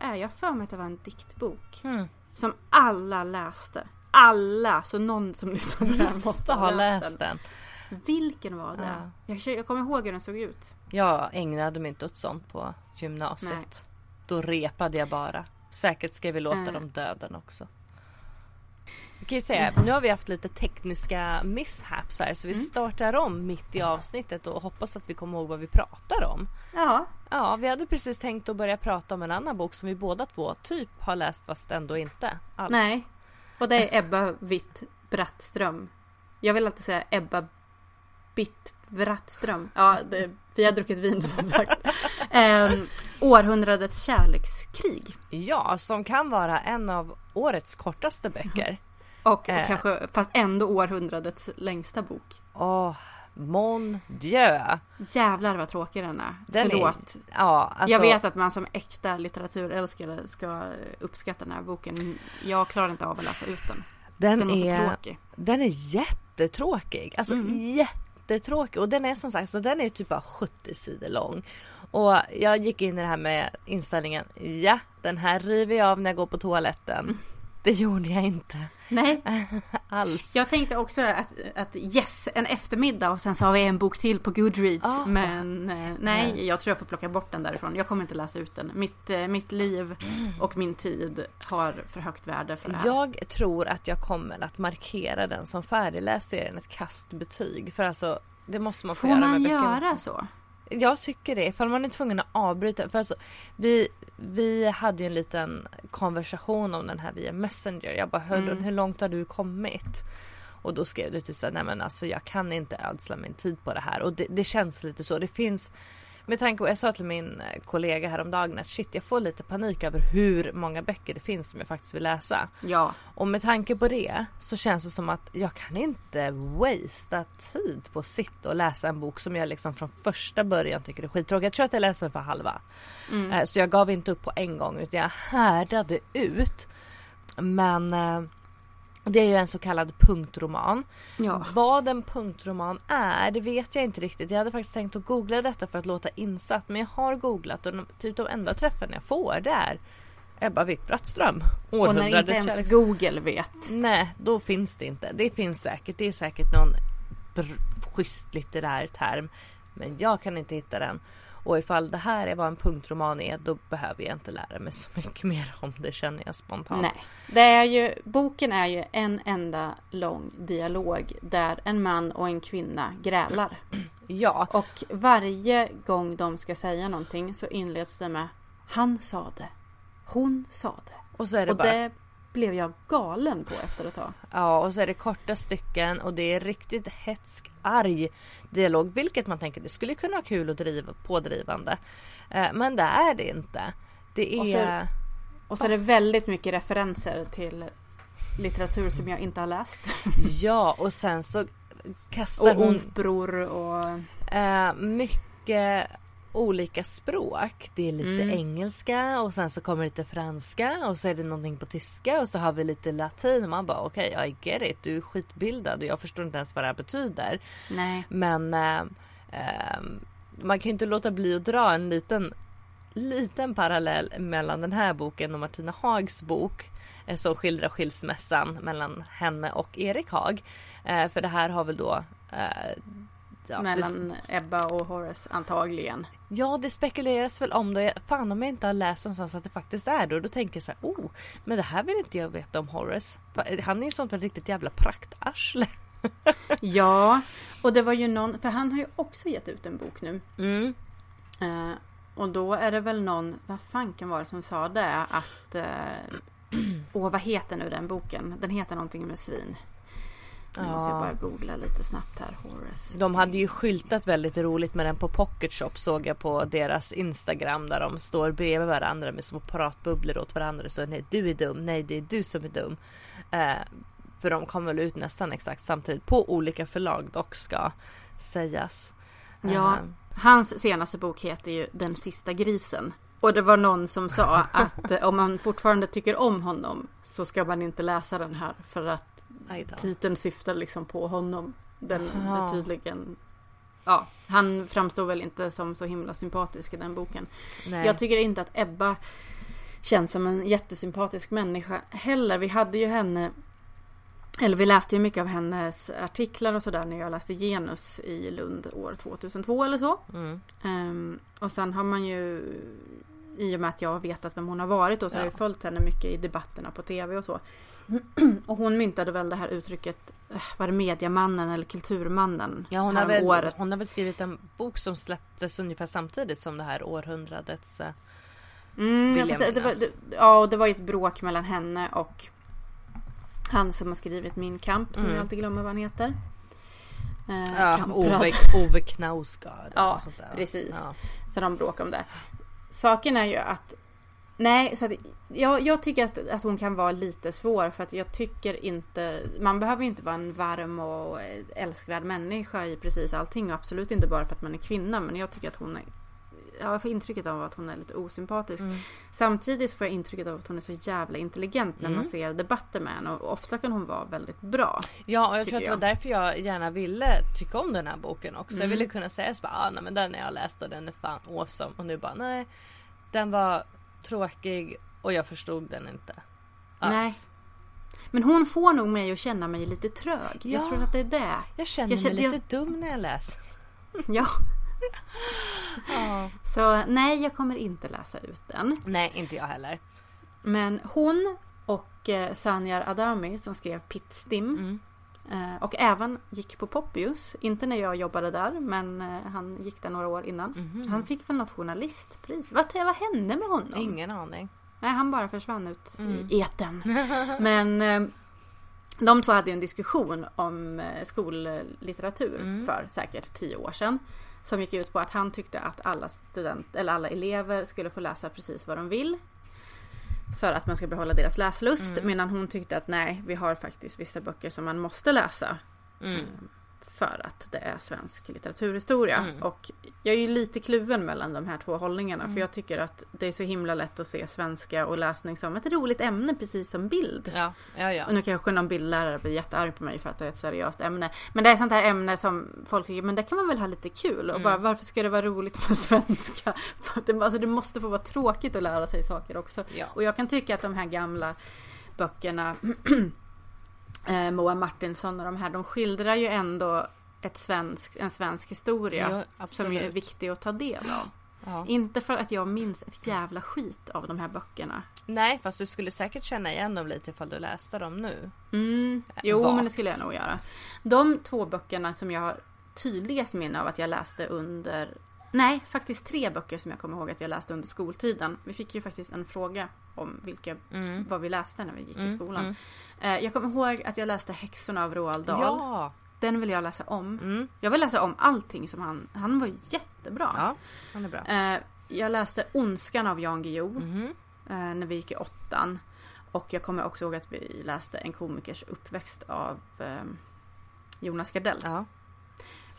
Är. Jag för mig att det var en diktbok. Mm. Som alla läste. Alla! Så någon som lyssnar på det här Måste ha läst den. Vilken var det? Ja. Jag, jag kommer ihåg hur den såg ut. Jag ägnade mig inte åt sånt på gymnasiet. Nej. Då repade jag bara. Säkert ska vi låta Eh. dem döden också. Jag kan ju säga, nu har vi haft lite tekniska mishaps här så vi Mm. startar om mitt i avsnittet och hoppas att vi kommer ihåg vad vi pratar om. Ja. Ja, vi hade precis tänkt att börja prata om en annan bok som vi båda två typ har läst fast ändå inte alls. Nej. Och det är Ebba Witt Brattström. Jag vill alltid säga Ebba Bitt Brattström. Ja, det, vi har druckit vin som sagt. Ehm, århundradets kärlekskrig. Ja, som kan vara en av årets kortaste böcker. Och Eh. kanske, fast ändå århundradets längsta bok. Åh, Mon Dieu. Jävlar vad tråkig den är. Den Förlåt. Är, ja, alltså, Jag vet att man som äkta litteraturälskare ska uppskatta den här boken. Jag klarar inte av att läsa ut den. Den, Den är tråkig. den är jättetråkig. Alltså Mm. jättetråkig. Och den är som sagt, så den är typ bara 70 sidor lång. Och jag gick in i det här med inställningen, ja den här river jag av när jag går på toaletten. Det gjorde jag inte Nej, alls. jag tänkte också att, att yes, en eftermiddag och sen så har vi en bok till på Goodreads. Ah. Men eh, nej, jag tror jag får plocka bort den därifrån. Jag kommer inte läsa ut den. Mitt, eh, mitt liv och min tid har för högt värde för det här. Jag tror att jag kommer att markera den som färdigläst och ge den ett kastbetyg. För alltså det måste man få Får göra man med böcker. göra så? Jag tycker det, ifall man är tvungen att avbryta. För alltså, vi, vi hade ju en liten konversation om den här via Messenger. Jag bara, hörde Mm. hur långt har du kommit? Och då skrev du typ såhär, nej men alltså jag kan inte ödsla min tid på det här. Och det, det känns lite så. Det finns, med tanke på, jag sa till min eh, kollega häromdagen att shit jag får lite panik över hur många böcker det finns som jag faktiskt vill läsa. Ja. Och med tanke på det så känns det som att jag kan inte wastea tid på att sitta och läsa en bok som jag liksom från första början tycker är skittråkig. Jag tror att jag läser den för halva. Eh, Så jag gav inte upp på en gång utan jag härdade ut. Men eh, det är ju en så kallad punktroman. Ja. Vad en punktroman är det vet jag inte riktigt. Jag hade faktiskt tänkt att googla detta för att låta insatt men jag har googlat och typ de enda träffarna jag får det är Ebba Witt-Brattström. Och när inte ens kärleks- Google vet. Nej, då finns det inte. Det finns säkert. Det är säkert någon schysst litterär term. Men jag kan inte hitta den. Och ifall det här är vad en punktroman är, då behöver jag inte lära mig så mycket mer om det känner jag spontant. Nej. Det är ju, boken är ju en enda lång dialog där en man och en kvinna grälar. Ja, Och varje gång de ska säga någonting så inleds det med Han sa det. Hon sa det. och så är det och bara det blev jag galen på efter ett tag. Ja, och så är det korta stycken och det är riktigt hetsk, arg dialog. Vilket man tänker det skulle kunna vara kul och driva, pådrivande. Eh, men det är det inte. Det Och så- är... Och så är det väldigt mycket referenser till litteratur som jag inte har läst. Ja, och sen så kastar Och hon operor och... eh, mycket olika språk. Det är lite Mm. engelska och sen så kommer lite franska och så är det någonting på tyska och så har vi lite latin. Och man bara okej, I get it. Du är skitbildad och jag förstår inte ens vad det här betyder. Nej. Men eh, eh, man kan ju inte låta bli att dra en liten, liten parallell mellan den här boken och Martina Hags bok eh, som skildrar skilsmässan mellan henne och Erik Haag. Eh, för det här har väl då eh, ja, det, mellan Ebba och Horace antagligen. Ja, det spekuleras väl om det. Fan om jag inte har läst någonstans att det faktiskt är det. Och då tänker jag så här, oh, men det här vill inte jag veta om Horace. Han är ju sånt för riktigt jävla praktarsle. Ja, och det var ju någon, för han har ju också gett ut en bok nu. Mm. Eh, och då är det väl någon, vad fanken var det som sa det? Att, eh, åh vad heter nu den boken? Den heter någonting med svin. Nu måste jag Ja. bara googla lite snabbt här, Horace. De hade ju skyltat väldigt roligt med den på Pocket Shop såg jag på deras Instagram där de står bredvid varandra med små pratbubblor åt varandra så nej du är dum, nej det är du som är dum. Eh, för de kom väl ut nästan exakt samtidigt på olika förlag dock ska sägas. Ja, Eh, hans senaste bok heter ju Den sista grisen. Och det var någon som sa att eh, om man fortfarande tycker om honom så ska man inte läsa den här för att. Titeln syftar liksom på honom. Den Aha. tydligen... Ja, han framstår väl inte som så himla sympatisk i den boken. Nej. Jag tycker inte att Ebba känns som en jättesympatisk människa heller. Vi hade ju henne eller vi läste ju mycket av hennes artiklar och sådär när jag läste genus i Lund år 2002 eller så. Mm. Ehm, och sen har man ju i och med att jag har vetat vem hon har varit och så har jag Ja. följt henne mycket i debatterna på tv och så. Och hon myntade väl det här uttrycket, eh, var det mediamannen eller kulturmannen? Ja hon har, väl, häromåret. hon har väl skrivit en bok som släpptes ungefär samtidigt som det här århundradets eh, Mm, vill jag jag får säga, det var, minnas. det, ja, och det var ju ett bråk mellan henne och han som har skrivit Min kamp, som Mm. jag alltid glömmer vad han heter. Eh, ja. Ove, Ove Knausgård. Ja, sånt där. precis. Ja. Så de bråkar om det. Saken är ju att Nej, så att jag, jag tycker att, att hon kan vara lite svår för att jag tycker inte Man behöver ju inte vara en varm och älskvärd människa i precis allting och absolut inte bara för att man är kvinna men jag tycker att hon är jag får intrycket av att hon är lite osympatisk. Mm. Samtidigt får jag intrycket av att hon är så jävla intelligent när man Mm. ser debatter med henne och ofta kan hon vara väldigt bra. Ja och jag tror att det var jag. därför jag gärna ville tycka om den här boken också. Jag Mm. ville kunna säga så bara, ah, nej men den har jag läst och den är fan awesome. Och nu bara nej. Den var tråkig och jag förstod den inte. Alls. Nej. Men hon får nog mig att känna mig lite trög. Ja. Jag tror att det är det. Jag känner Jag mig känner- lite dum när jag läser. Ja. Ja. Så nej, jag kommer inte läsa ut den. Nej inte jag heller. Men hon och eh, Sanjar Adami som skrev Pit Stim eh, och även gick på Poppius. Inte när jag jobbade där men eh, han gick där några år innan. Han fick väl något journalistpris. Vart, vad hände med honom? Ingen aning. Nej, han bara försvann ut Mm. i eten. Men eh, de två hade ju en diskussion om eh, skollitteratur Mm. för säkert tio år sedan. Som gick ut på att han tyckte att alla student eller alla elever skulle få läsa precis vad de vill. För att man ska behålla deras läslust. Mm. Medan hon tyckte att nej, vi har faktiskt vissa böcker som man måste läsa. Mm. För att det är svensk litteraturhistoria. Mm. Och jag är ju lite kluven mellan de här två hållningarna. Mm. För jag tycker att det är så himla lätt att se svenska och läsning som ett roligt ämne precis som bild. Ja, ja, ja. Och nu kanske någon bildlärare blir jättearg på mig för att det är ett seriöst ämne. Men det är ett sånt här ämne som folk tycker, men det kan man väl ha lite kul. Och Mm. bara varför ska det vara roligt med svenska? Alltså det måste få vara tråkigt att lära sig saker också. Ja. Och jag kan tycka att de här gamla böckerna eh, Moa Martinsson och de här, de skildrar ju ändå ett svensk, en svensk historia. Ja, som är viktig att ta del av. Ja. Inte för att jag minns ett jävla skit av de här böckerna. Nej fast du skulle säkert känna igen dem lite ifall du läste dem nu. Mm. Jo, Vagt. men det skulle jag nog göra. De två böckerna som jag har tydligast minne av att jag läste under Nej, faktiskt tre böcker som jag kommer ihåg att jag läste under skoltiden. Vi fick ju faktiskt en fråga om vilka, Mm. vad vi läste när vi gick i Mm, skolan. mm. Eh, Jag kommer ihåg att jag läste Häxorna av Roald Dahl. Ja! Den vill jag läsa om. Mm. Jag vill läsa om allting som han... Han var jättebra. Ja, han är bra. Eh, Jag läste Ondskan av Jan Guillou Mhm. eh, när vi gick i åttan. Och jag kommer också ihåg att vi läste En komikers uppväxt av Jonas Gardell. Ja.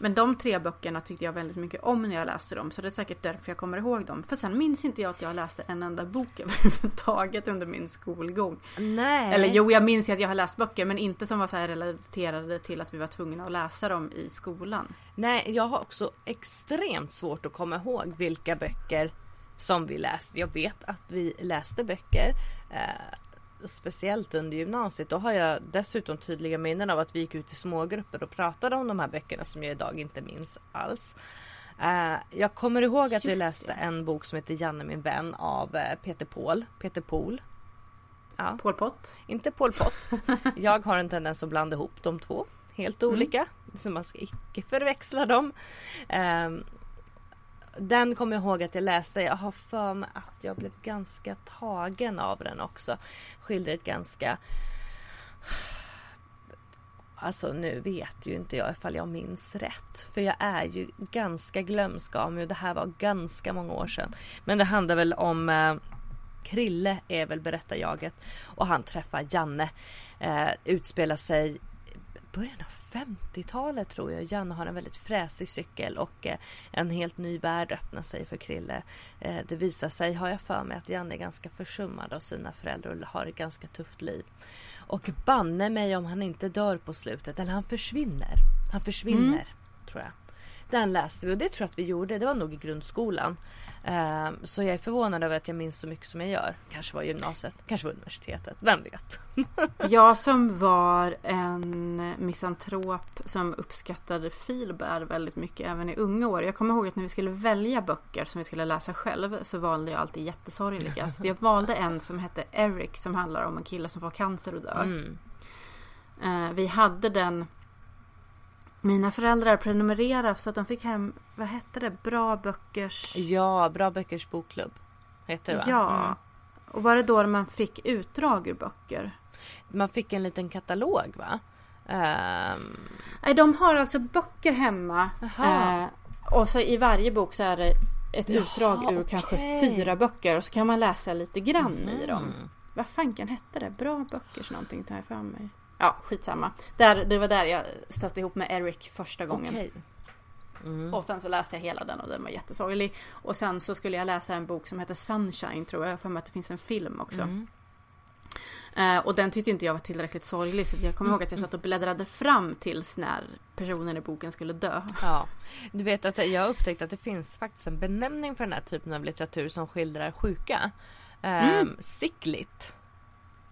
Men de tre böckerna tyckte jag väldigt mycket om när jag läste dem. Så det är säkert därför jag kommer ihåg dem. För sen minns inte jag att jag läste en enda bok överhuvudtaget under min skolgång. Nej. Eller jo, jag minns ju att jag har läst böcker men inte som var så här relaterade till att vi var tvungna att läsa dem i skolan. Nej, jag har också extremt svårt att komma ihåg vilka böcker som vi läste. Jag vet att vi läste böcker. Speciellt under gymnasiet. Då har jag dessutom tydliga minnen av att vi gick ut i smågrupper och pratade om de här böckerna som jag idag inte minns alls. Eh, jag kommer ihåg att vi läste en bok som heter Janne min vän av eh, Peter Paul. Peter Pohl. Ja. Pol Pot. Inte Pol Potts. Jag har en tendens att blanda ihop de två. Helt olika. Så man ska icke förväxla dem. Den kommer jag ihåg att jag läste. Jag har för mig att jag blev ganska tagen av den också. Skildrar ett ganska... Alltså nu vet ju inte jag ifall jag minns rätt. För jag är ju ganska glömsk av mig och det här var ganska många år sedan. Men det handlar väl om eh, Krille är väl berättarjaget och han träffar Janne. Eh, utspelar sig början av 50-talet tror jag. Janne har en väldigt fräsig cykel och eh, en helt ny värld öppnar sig för Krille. Eh, det visar sig, har jag för mig, att Janne är ganska försummad av sina föräldrar och har ett ganska tufft liv. Och banne mig om han inte dör på slutet, eller han försvinner. Han försvinner, tror jag. Den läste vi och det tror jag att vi gjorde. Det var nog i grundskolan. Ehm, så jag är förvånad över att jag minns så mycket som jag gör. Kanske var gymnasiet, kanske var universitetet. Vem vet? Jag som var en misantrop som uppskattade Filbert väldigt mycket även i unga år. Jag kommer ihåg att när vi skulle välja böcker som vi skulle läsa själv så valde jag alltid jättesorgliga. Så jag valde en som hette Eric som handlar om en kille som får cancer och dör. Mm. Eh, vi hade den mina föräldrar prenumererade så att de fick hem, vad hette det, Bra Böckers... Ja, Bra Böckers bokklubb. Heter det va? Ja. Mm. Och var det då man fick utdrag ur böcker? Man fick en liten katalog va? Ehm, Nej, de har alltså böcker hemma. Jaha. Eh, och så i varje bok så är det ett utdrag ur kanske fyra böcker och så kan man läsa lite grann i dem. Mm. Vad fanken hette det? Bra böcker så någonting tar jag för mig. Ja, skitsamma. Där, det var där jag stötte ihop med Eric första gången. Okej. Mm. Och sen så läste jag hela den och den var jättesorglig. Och sen så skulle jag läsa en bok som heter Sunshine tror jag. För mig att det finns en film också. Mm. Eh, och den tyckte inte jag var tillräckligt sorglig så jag kommer ihåg att jag satt och bläddrade fram tills när personen i boken skulle dö. Ja, du vet att jag har upptäckt att det finns faktiskt en benämning för den här typen av litteratur som skildrar sjuka. Mm. Sickligt.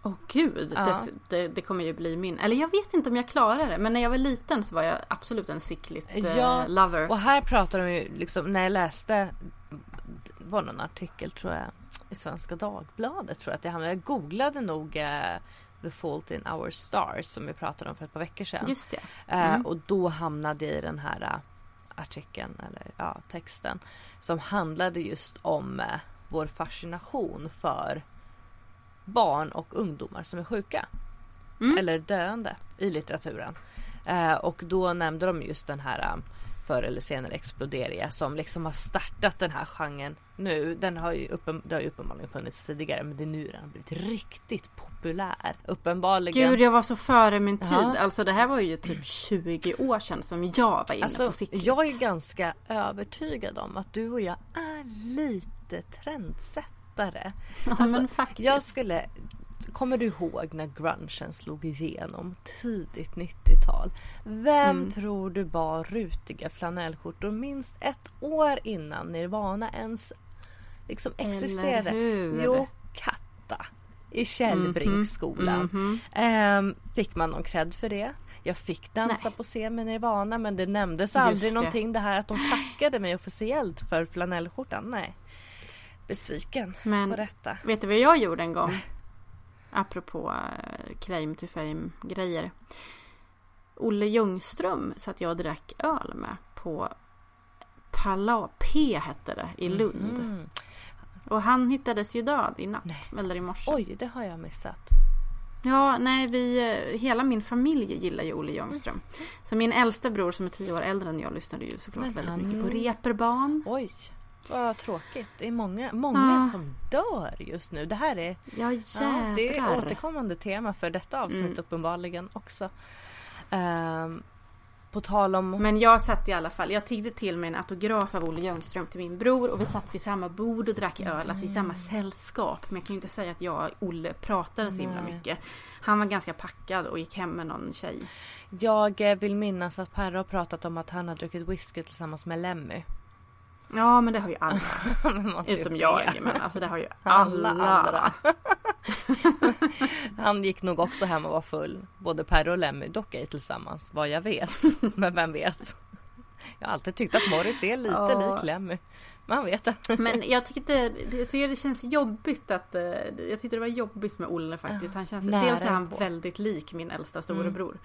Åh gud, Ja. det, det, det kommer ju bli min. Eller jag vet inte om jag klarar det. Men när jag var liten så var jag absolut en sickligt eh, Ja, lover. Och här pratar de ju liksom när jag läste det var någon artikel tror jag i Svenska Dagbladet tror jag att jag hamnade. Jag googlade nog eh, The Fault in Our Stars som vi pratade om för ett par veckor sedan. Just det. Eh, Mm. och då hamnade jag i den här eh, artikeln eller ja, texten som handlade just om eh, vår fascination för barn och ungdomar som är sjuka. Mm. Eller döende i litteraturen. Eh, och då nämnde de just den här eh, förr eller senare Exploderia som liksom har startat den här genren nu. Den har ju, uppen, det har ju uppenbarligen funnits tidigare men det är nu den har blivit riktigt populär. Uppenbarligen. Gud, jag var så före min tid. Ja. Alltså det här var ju typ 20 år sedan som jag var inne Alltså, på sickligt. jag är ganska övertygad om att du och jag är lite trendsättare. Ja, Alltså, jag skulle... Kommer du ihåg när grungen slog igenom tidigt 90-tal? Vem Mm. tror du bar rutiga flanellskjortor minst ett år innan Nirvana ens liksom existerade? Jo, Katta i Källbringsskolan. Mhm. Ehm, fick man någon cred för det? Jag fick dansa Nej. på scen med Nirvana men det nämndes Just aldrig det. någonting det här att de tackade mig officiellt för flanellskjortan. Nej. Besviken Men på detta. vet du vad jag gjorde en gång? Apropå uh, claim to fame grejer. Olle Ljungström satt jag och drack öl med på Pala P hette det i Lund. Mm. Och han hittades ju död i natt. Eller i morse. Oj, det har jag missat. Ja, nej, vi, eh, hela min familj gillar ju Olle Ljungström. Så min äldsta bror som är tio år äldre än jag lyssnade ju såklart Men väldigt han- mycket på Reeperbahn. Oj, vad tråkigt. Det är många, många Ja. som dör just nu. Det här är, Ja, ja, det är återkommande tema för detta avsnitt Mm. uppenbarligen också. Ehm, på tal om... Men jag satt i alla fall, jag tiggde till mig en autograf av Olle Ljungström till min bror och vi satt vid samma bord och drack öl, alltså i samma sällskap. Men jag kan ju inte säga att jag och Olle pratade så himla Nej. mycket. Han var ganska packad och gick hem med någon tjej. Jag eh, vill minnas att Perre har pratat om att han har druckit whisky tillsammans med Lemmy. Ja men det har ju alla. Utom jag det. men alltså det har ju Alla alla. andra. Han gick nog också hem och var full. Både Perre och Lemmy, dock ej tillsammans vad jag vet. Men vem vet? Jag har alltid tyckt att Morris är lite Ja. lik Lemmy. Man vet det. Men jag tyckte, jag tycker det känns jobbigt att... eh, Jag tyckte det var jobbigt med Olle faktiskt. Han känns, nära dels är han på. väldigt lik min äldsta storebror.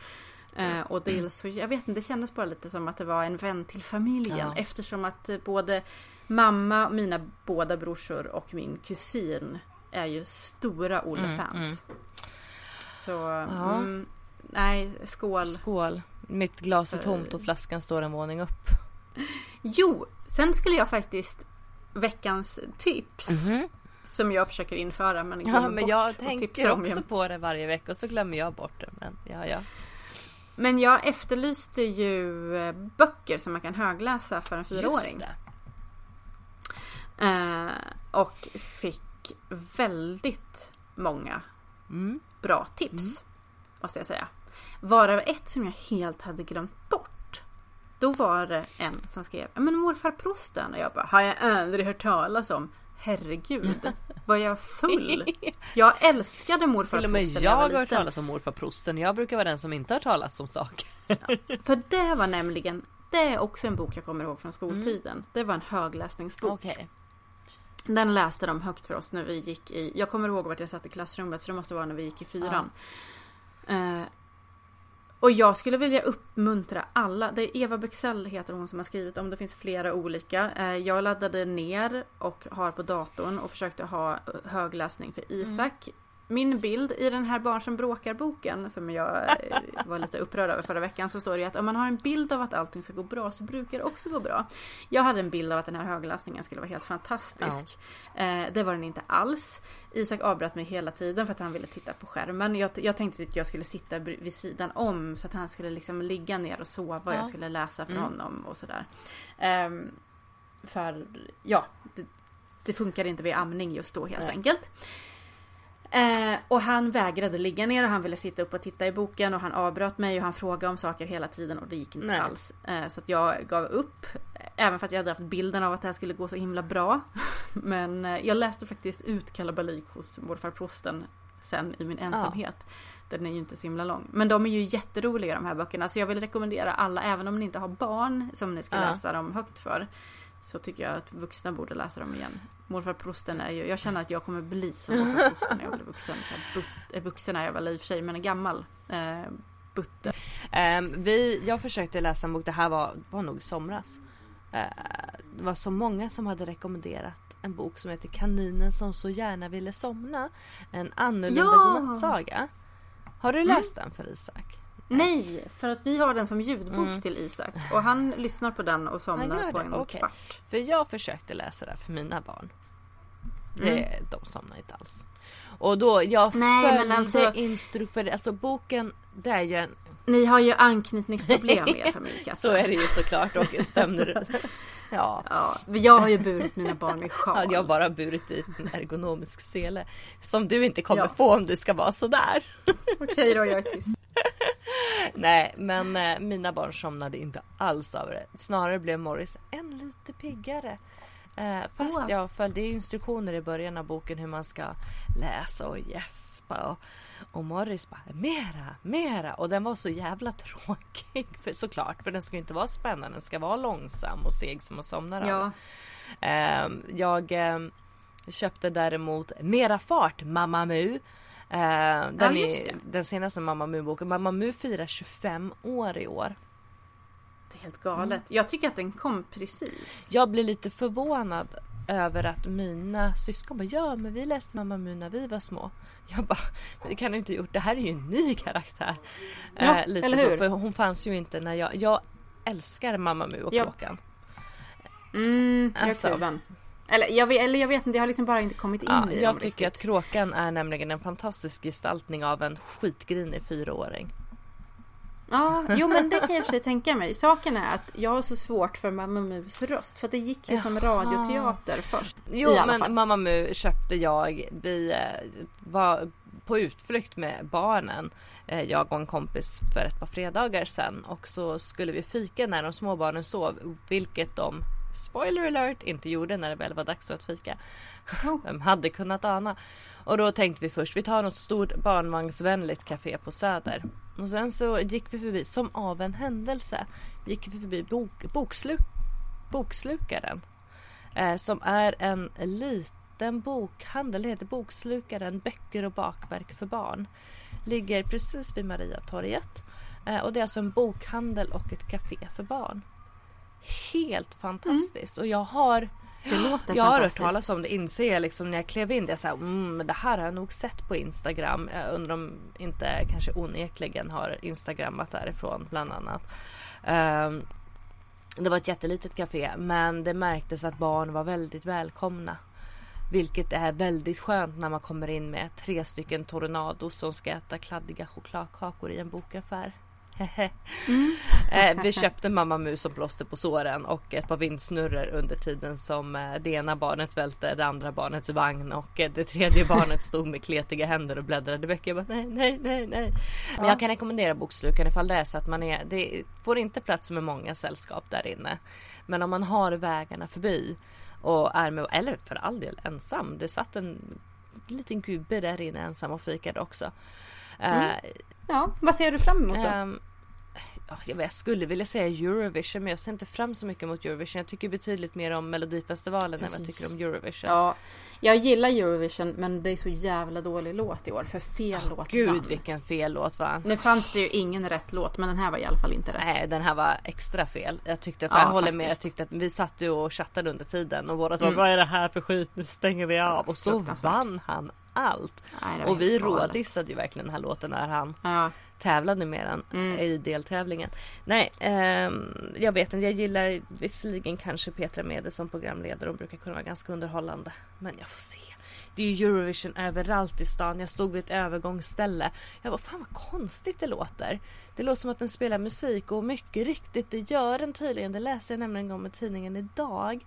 Eh, och dels så, jag vet inte, det kändes bara lite som att det var en vän till familjen. Ja. Eftersom att eh, både mamma, mina båda brorsor och min kusin är ju stora Olle-fans. Mm, mm. Så, Ja. mm, nej, skål. Skål. Mitt glas är tomt och flaskan står en våning upp. Jo, sen skulle jag faktiskt veckans tips. Mhm. Som jag försöker införa men Ja, glömmer men bort jag tänker också på det varje vecka och så glömmer jag bort det. Men ja, ja. Men jag efterlyste ju eh, böcker som man kan högläsa för en fyraåring. Eh, och fick väldigt många Mm. bra tips. Måste jag säga. Varav ett som jag helt hade glömt bort. Då var det en som skrev Men morfar prosten och jag bara Har jag aldrig hört talas om Herregud Var jag full? Jag älskade morfar Till och med jag har jag var hört talas om morfar prosten. Jag brukar vara den som inte har talat om saker. För det var nämligen Det är också en bok jag kommer ihåg från skoltiden. Det var en högläsningsbok. Okej. Den läste de högt för oss när vi gick i, jag kommer ihåg vart jag satt i klassrummet så det måste vara när vi gick i fyran. Eh, och jag skulle vilja uppmuntra alla, det är Eva Bexell heter hon som har skrivit om, det finns flera olika. Eh, jag laddade ner och har på datorn och försökte ha högläsning för Isak min bild i den här Barn som bråkar-boken som jag eh, var lite upprörd över förra veckan så står det att om man har en bild av att allting ska gå bra så brukar det också gå bra. Jag hade en bild av att den här högläsningen skulle vara helt fantastisk. Ja. Eh, det var den inte alls. Isak avbröt mig hela tiden för att han ville titta på skärmen. Jag, jag tänkte att jag skulle sitta vid sidan om så att han skulle liksom ligga ner och sova och ja. jag skulle läsa för mm. honom och sådär. Eh, för ja, det, det funkar inte vid amning just då helt Nej. enkelt. Eh, och han vägrade ligga ner och han ville sitta upp och titta i boken och han avbröt mig och han frågade om saker hela tiden och det gick inte Nej. alls. Eh, så att jag gav upp. Även för att jag hade haft bilden av att det här skulle gå så himla bra. Men eh, jag läste faktiskt ut kalabalik hos morfar prosten sen i min ensamhet. Ja. Den är ju inte så himla lång. Men de är ju jätteroliga de här böckerna. Så jag vill rekommendera alla, även om ni inte har barn som ni ska ja. läsa dem högt för så tycker jag att vuxna borde läsa dem igen. Morfar Prosten är ju, jag känner att jag kommer bli som morfar Prosten när jag blir vuxen. Så but, eh, vuxen är jag väl i och för sig, men en gammal eh, butte. Um, vi, jag försökte läsa en bok, det här var, var nog i somras. Uh, det var så många som hade rekommenderat en bok som heter Kaninen som så gärna ville somna. En annorlunda ja! godnattsaga. Har du läst mm. den för Isak? Nej, för att vi har den som ljudbok mm. till Isak. Och han lyssnar på den och somnar på en okay. kvart. För jag försökte läsa det för mina barn. Det, mm. De somnar inte alls. Och då, jag Nej, följde alltså, instruktioner. Alltså boken, det är ju en... Ni har ju anknytningsproblem i er familj Så är det ju såklart och stämmer ja. ja. Jag har ju burit mina barn med sjal. Ja, jag har bara burit i en ergonomisk sele. Som du inte kommer ja. få om du ska vara sådär. Okej då, jag är tyst. Nej, men eh, mina barn somnade inte alls av det. Snarare blev Morris en lite piggare. Eh, fast oh. jag följde instruktioner i början av boken hur man ska läsa och gäspa. Och, och Morris bara mera, mera. Och den var så jävla tråkig. För, såklart, för den ska inte vara spännande. Den ska vara långsam och seg som att somna ja. Eh, jag eh, köpte däremot Mera fart, Mamma Mu. Eh, den, ja, är, den senaste Mamma Mu-boken. Mamma Mu firar 25 år i år. Det är helt galet. Mm. Jag tycker att den kom precis. Jag blir lite förvånad över att mina syskon bara ja men vi läste Mamma Mu när vi var små. Jag bara det kan du inte gjort. Det här är ju en ny karaktär. Ja, eh, lite eller hur? Så, för hon fanns ju inte när jag. Jag älskar Mamma Mu och ja. Kråkan. Mm, jag alltså, eller jag, vet, eller jag vet inte, jag har liksom bara inte kommit in ja, i Jag tycker riktigt. att Kråkan är nämligen en fantastisk gestaltning av en skitgrinig fyraåring. Ja, jo men det kan jag i och för sig tänka mig. Saken är att jag har så svårt för Mamma Mus röst. För det gick ju Jaha. som radioteater först. Jo men fall. Mamma Mu köpte jag. Vi eh, var på utflykt med barnen. Eh, jag och en kompis för ett par fredagar sedan. Och så skulle vi fika när de små barnen sov. Vilket de spoiler alert, inte gjorde när det väl var dags att fika. Vem hade kunnat ana? Och då tänkte vi först, vi tar något stort barnvagnsvänligt café på Söder. Och sen så gick vi förbi, som av en händelse, gick vi förbi bok, bokslu, Bokslukaren. Eh, som är en liten bokhandel, det heter Bokslukaren, böcker och bakverk för barn. Ligger precis vid Mariatorget. Eh, och det är alltså en bokhandel och ett café för barn helt fantastiskt. Och jag har det låter jag har hört talas om det inser jag liksom när jag klev in. Jag sa mm, det här har jag nog sett på Instagram. Jag undrar om inte kanske onekligen har instagrammat därifrån bland annat. Um, det var ett jättelitet café men det märktes att barn var väldigt välkomna. Vilket är väldigt skönt när man kommer in med tre stycken tornados som ska äta kladdiga chokladkakor i en bokaffär mm. eh, vi köpte Mamma Mus som plåster på såren och ett par vindsnurror under tiden som eh, det ena barnet välte det andra barnets vagn och eh, det tredje barnet stod med kletiga händer och bläddrade böcker. Jag bara, nej, nej, nej, nej. Men jag kan rekommendera Bokslukan ifall det är så att man är, det får inte plats med många sällskap där inne. Men om man har vägarna förbi och är med, eller för all del ensam. Det satt en liten gubbe där inne ensam och fikade också. Mm. Uh, Ja, vad ser du fram emot då? Um, jag skulle vilja säga Eurovision men jag ser inte fram så mycket mot Eurovision. Jag tycker betydligt mer om Melodifestivalen Precis. än vad jag tycker om Eurovision. Ja, Jag gillar Eurovision men det är så jävla dålig låt i år för fel låt Gud vann. vilken fel låt va? Nu fanns det ju ingen rätt låt men den här var i alla fall inte rätt. Nej den här var extra fel. Jag tyckte att Ja, jag håller med. Jag faktiskt. tyckte att vi satt ju och chattade under tiden och båda Mm. var vad är det här för skit? Nu stänger vi av. Och så vann han allt. Nej, var Och vi rådissade ju verkligen den här låten när han Ja. tävlade med den Mm. i deltävlingen. Nej, ehm, jag vet inte. Jag gillar visserligen kanske Petra Mede som programledare. Hon brukar kunna vara ganska underhållande. Men jag får se. Det är ju Eurovision överallt i stan. Jag stod vid ett övergångsställe. Jag bara, fan vad konstigt det låter. Det låter som att den spelar musik och mycket riktigt, det gör den tydligen. Det läser jag nämligen om i tidningen idag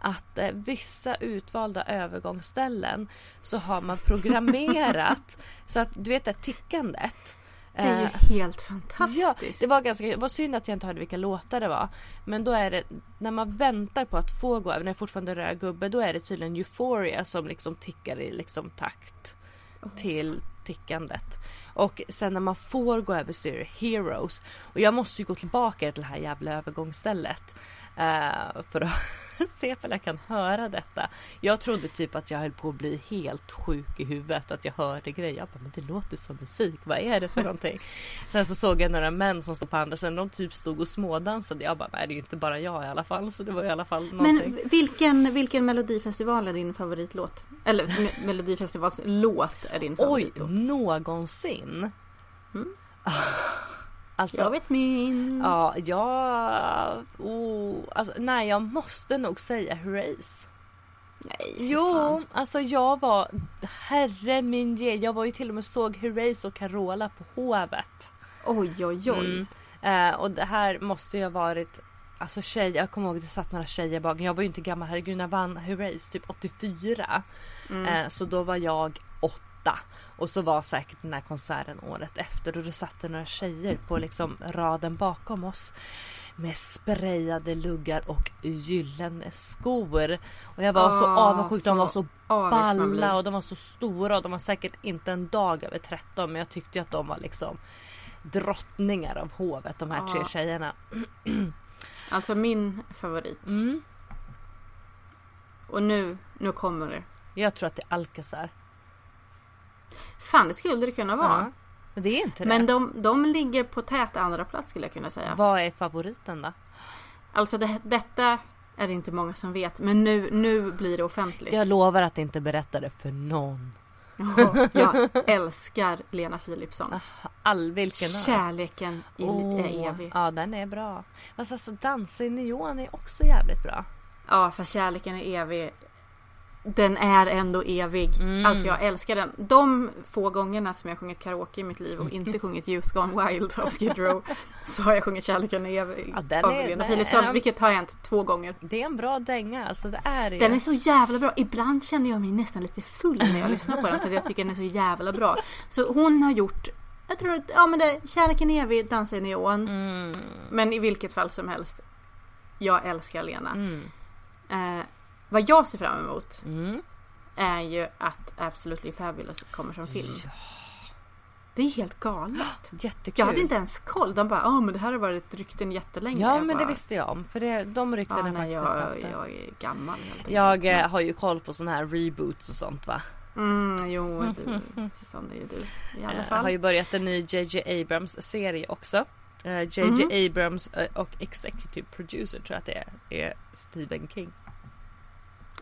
att eh, vissa utvalda övergångsställen så har man programmerat så att du vet det tickandet. Det är ju eh, helt fantastiskt. Ja, det var ganska det var synd att jag inte hörde vilka låtar det var. Men då är det när man väntar på att få gå över, när det fortfarande rör gubbe, då är det tydligen Euphoria som liksom tickar i liksom takt till tickandet. Och sen när man får gå över så är det Heroes. Och jag måste ju gå tillbaka till det här jävla övergångsstället. eh, för att se om jag kan höra detta. Jag trodde typ att jag höll på att bli helt sjuk i huvudet. Att jag hörde grejer. Jag bara, men det låter som musik. Vad är det för någonting? Sen så såg jag några män som stod på andra sidan. De typ stod och smådansade. Jag bara, nej det är ju inte bara jag i alla fall. Så det var i alla fall någonting. Men vilken, vilken melodifestival är din favoritlåt? Eller me- melodifestivals låt är din Oj, favoritlåt? någonsin. Alltså, Jag vet min. Ja, jag... Oh, alltså, nej, jag måste nog säga Herreys. Nej, Jo, fan. alltså jag var... Herre min ge, jag var ju till och med såg Herreys och Carola på Hovet. Oj, oj, oj. Mm. Eh, och det här måste ju ha varit... Alltså tjej, jag kommer ihåg att det satt några tjejer bakom. Jag var ju inte gammal, herregud när vann Herreys typ 84. Eh, så då var jag åtta. Och så var säkert den här konserten året efter och då satt det några tjejer på liksom raden bakom oss. Med sprayade luggar och gyllene skor. Och jag var så Ah, avundsjuk. De så var så balla och de var så stora och de var säkert inte en dag över 13 men jag tyckte att de var liksom drottningar av hovet de här tre Ja. tjejerna. Alltså min favorit. Mm. Och nu, nu kommer det. Jag tror att det är Alcazar. Fan, det skulle det kunna vara. Ja. Men det är inte det. Men de, de ligger på tät andra plats skulle jag kunna säga. Vad är favoriten då? Alltså det, detta är det inte många som vet. Men nu, nu blir det offentligt. Jag lovar att inte berätta det för någon. Ja, jag älskar Lena Philipsson. All vilken är? Kärleken i, Åh, är evig. Ja den är bra. Fast alltså Dansa i neon är också jävligt bra. Ja, fast kärleken är evig. Den är ändå evig. Mm. Alltså jag älskar den. De få gångerna som jag sjungit karaoke i mitt liv och inte sjungit Youth Gone Wild av Skid Row så har jag sjungit Kärleken är evig Ja, av Lena Philipsson. Vilket har hänt två gånger. Det är en bra dänga alltså det är det. Den är så jävla bra. Ibland känner jag mig nästan lite full när jag lyssnar på den för jag tycker den är så jävla bra. Så hon har gjort jag tror att, ja men det, Kärleken är evig, Dansa i neon. Mm. Men i vilket fall som helst. Jag älskar Lena. Mm. Eh, vad jag ser fram emot Mm. är ju att Absolutely Fabulous kommer som film. Det är helt galet. Jättekul. Jag hade inte ens koll. De bara, ja men det här har varit rykten jättelänge. Ja Jag men det bara, visste jag om. För det, de Ja, ryktena nej, faktiskt jag, det. jag är gammal helt enkelt. Jag eh, har ju koll på såna här reboots och sånt va. Mm, jo, du. Susanne, det är ju du. I alla Jag fall. har ju börjat en ny JJ Abrams serie också. Eh, JJ Mhm. Abrams eh, och executive producer tror jag att det är, är Stephen King.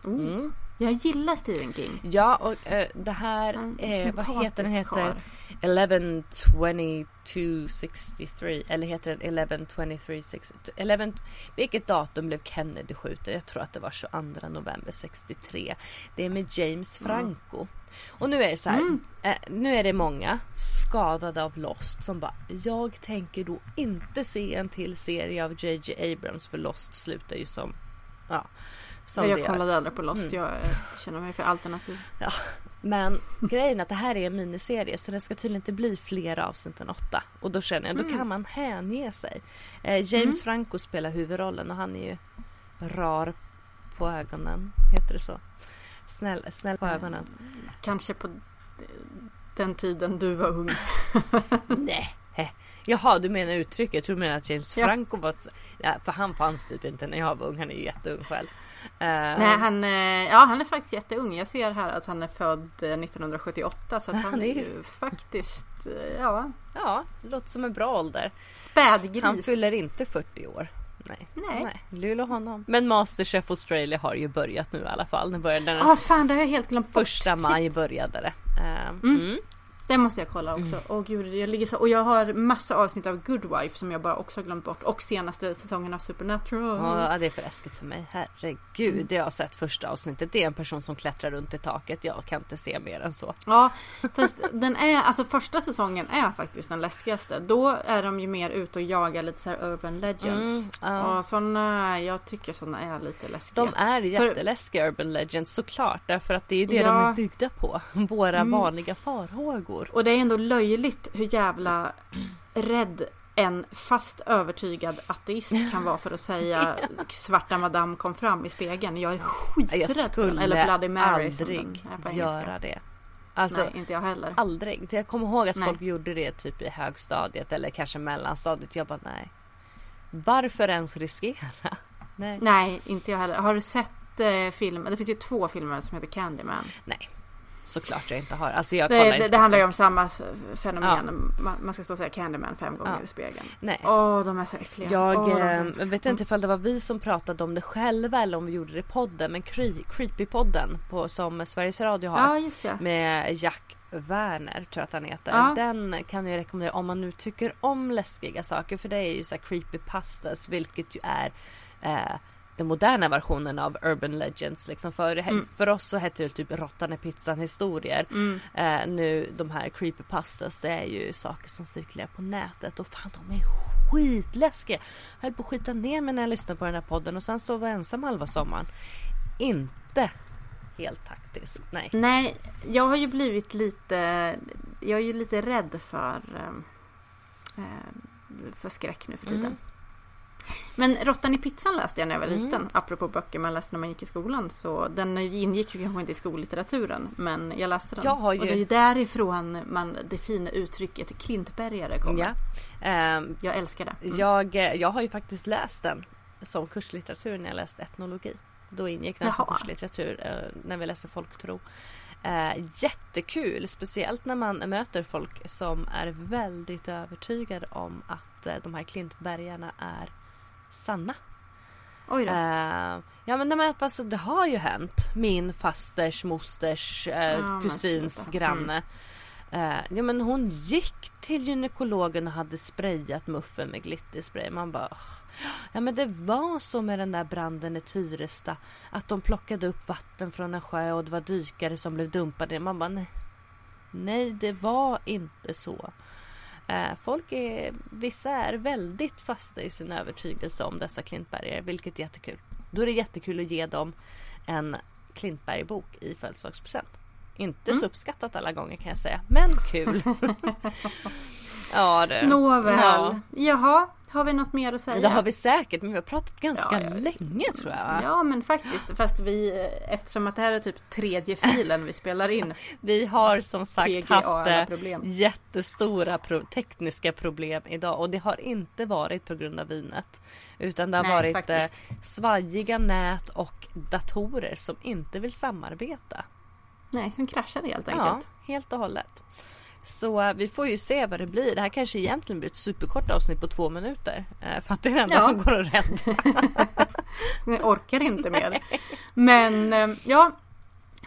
Oh, Mm. Jag gillar Stephen King. Ja och eh, det här En är, vad heter den? heter karl. 112263 eller heter den 112363? 11, vilket datum blev Kennedy skjuten? Jag tror att det var 22 november 63. Det är med James Franco. Och nu är det så här, eh, nu är det många skadade av Lost som bara jag tänker då inte se en till serie av JJ Abrams för Lost slutar ju som ja, som det jag gör. kollade aldrig på Lost. Mm. Jag eh, känner mig för alternativ. Men grejen är att det här är en miniserie så det ska tydligen inte bli fler avsnitt än åtta. Och då känner jag, då kan man hänge sig. Eh, James Franco spelar huvudrollen och han är ju rar på ögonen. Heter det så? Snäll, snäll på ögonen. Kanske på den tiden du var ung. Nej. Jaha, du menar uttrycket. Jag tror du menar att James Ja. Franco var... Ja, för han fanns typ inte när jag var ung. Han är ju jätteung själv. Nej han, eh, ja, han är faktiskt jätteung. Jag ser här att han är född eh, 1978 så att han, Han är- ju faktiskt eh, ja, Ja, det låter som en bra ålder. spädgris. Han fyller inte 40 år. Nej. Nej. Nej, lilla honom. Men Masterchef Australia har ju börjat nu i alla fall. Den Ja fan det har jag helt glömt bort. första maj Shit, började det. Eh, mm. Det måste jag kolla också. Åh gud, jag ligger så, och jag har massa avsnitt av Good Wife som jag bara också har glömt bort. Och senaste säsongen av Supernatural. Ja, det är för läskigt för mig. Herregud, jag har sett första avsnittet. Det är en person som klättrar runt i taket. Jag kan inte se mer än så. Ja, fast den är, alltså första säsongen är faktiskt den läskigaste. Då är de ju mer ute och jagar lite så urban legends. Mm, ja. Och sådana, jag tycker sådana är lite läskiga. De är jätteläskiga Urban Legends såklart. Därför att det är ju det Ja. de är byggda på. Våra Mm. vanliga farhågor. Och det är ändå löjligt hur jävla rädd en fast övertygad ateist kan vara för att säga svarta madam kom fram i spegeln. Jag är skiträdd Jag skulle Eller Bloody Mary aldrig göra det. Alltså, Nej, inte jag heller. aldrig. Jag kommer ihåg att Nej. folk gjorde det typ i högstadiet eller kanske mellanstadiet. Jag bara nej. Varför ens riskera? Nej. Nej, inte jag heller. Har du sett eh, filmen? Det finns ju två filmer som heter Candyman. Nej. Såklart jag inte har. Alltså jag Det, kollar det, det handlar ju om samma fenomen. Man, man ska stå och säga Candyman fem gånger Ja. i spegeln. Nej. Åh, de är så äckliga. Jag eh, så hemska. vet inte ifall det var vi som pratade om det själva eller om vi gjorde det i podden. Men Cre- Creepy-podden på, som Sveriges Radio har. Ja, just det. Med Jack Werner tror jag att han heter. Ja. Den kan jag rekommendera om man nu tycker om läskiga saker. För det är ju så här creepypastas vilket ju är eh, den moderna versionen av Urban Legends. Liksom för, Mm. för oss så hette det typ Råttan i pizzan historier. Mm. Eh, nu de här creepypastas det är ju saker som cirkulerar på nätet och fan de är skitläskiga. Jag höll på att skita ner mig när jag lyssnade på den här podden och sen sov jag ensam halva sommaren. Inte helt taktiskt, nej. Nej, jag har ju blivit lite... Jag är ju lite rädd för... eh, eh, för skräck nu för tiden. Mm. Men Råttan i pizzan läste jag när jag var Mm. liten. Apropå böcker man läste när man gick i skolan. Så den ingick ju kanske inte i skollitteraturen. Men jag läste den. Jag har ju- Och det är ju därifrån man, det fina uttrycket klintbergare kommer. Ja. Ehm, Jag älskar det. Mm. jag, eh, jag har ju faktiskt läst den som kurslitteratur när jag läste etnologi. Då ingick den som Jaha. kurslitteratur eh, när vi läste folktro. Eh, jättekul, speciellt när man möter folk som är väldigt övertygade om att eh, de här klintbergarna är sanna. Oj då. Eh, ja men men alltså, det har ju hänt. Min fasters mosters eh, men kusins sluta. granne. Eh, ja men hon gick till gynekologen och hade sprayat muffen med glitterspray. Man bara. Ja men det var så med den där branden i Tyresta. Att de plockade upp vatten från en sjö och det var dykare som blev dumpade. Man bara nej. Nej det var inte så. Eh, folk är, vissa är väldigt fasta i sin övertygelse om dessa Klintbergare, vilket är jättekul. Då är det jättekul att ge dem en Klintberg-bok i födelsedagspresent. Inte Mm. så uppskattat alla gånger kan jag säga, men kul. ja du. Nåväl. Ja. Jaha, har vi något mer att säga? Det har vi säkert, men vi har pratat ganska Ja, länge tror jag. Ja men faktiskt. Fast vi, eftersom att det här är typ tredje filen vi spelar in. Vi har som sagt PGA haft eh, problem. jättestora pro- tekniska problem idag och det har inte varit på grund av vinet. Utan det har Nej, varit eh, faktiskt. svajiga nät och datorer som inte vill samarbeta. Nej, som kraschade helt Ja, enkelt. helt och hållet. Så vi får ju se vad det blir. Det här kanske egentligen blir ett superkort avsnitt på två minuter. eh, För att det är det enda Ja. som går att rädda. Jag orkar inte mer. Men eh, ja,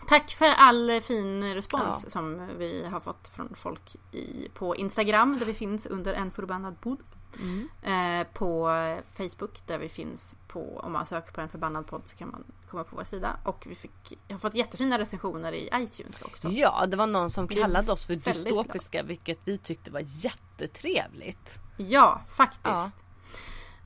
tack för all fin respons Ja. som vi har fått från folk i, på Instagram där vi finns under en förbannad podd. Mm. Eh, på Facebook där vi finns på, om man söker på en förbannad podd så kan man komma på vår sida. Och vi fick, jag har fått jättefina recensioner i iTunes också. Ja, det var någon som kallade oss för dystopiska vilket vi tyckte var jättetrevligt. Ja, faktiskt. Ja.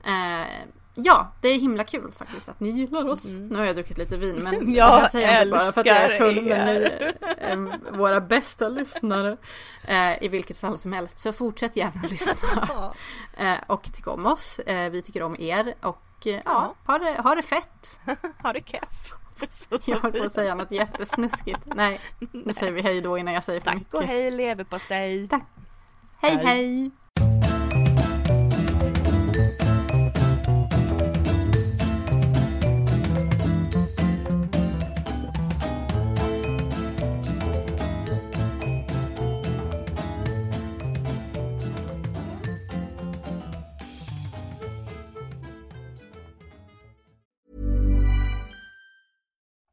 Eh, ja, det är himla kul faktiskt att ni gillar oss. Nu har jag druckit lite vin men Mm. Jag det här säger jag inte bara för att jag är full men ni är eh, våra bästa lyssnare. Eh, I vilket fall som helst så fortsätt gärna att lyssna. eh, och tycka om oss. Eh, vi tycker om er och eh, ja, ha det, ha det fett. Ha det keff. Jag höll på att säga något jättesnuskigt. Nej, nu säger vi hej då innan jag säger för Tack mycket. och hej leverpastej. Tack. hej. Hej. hej.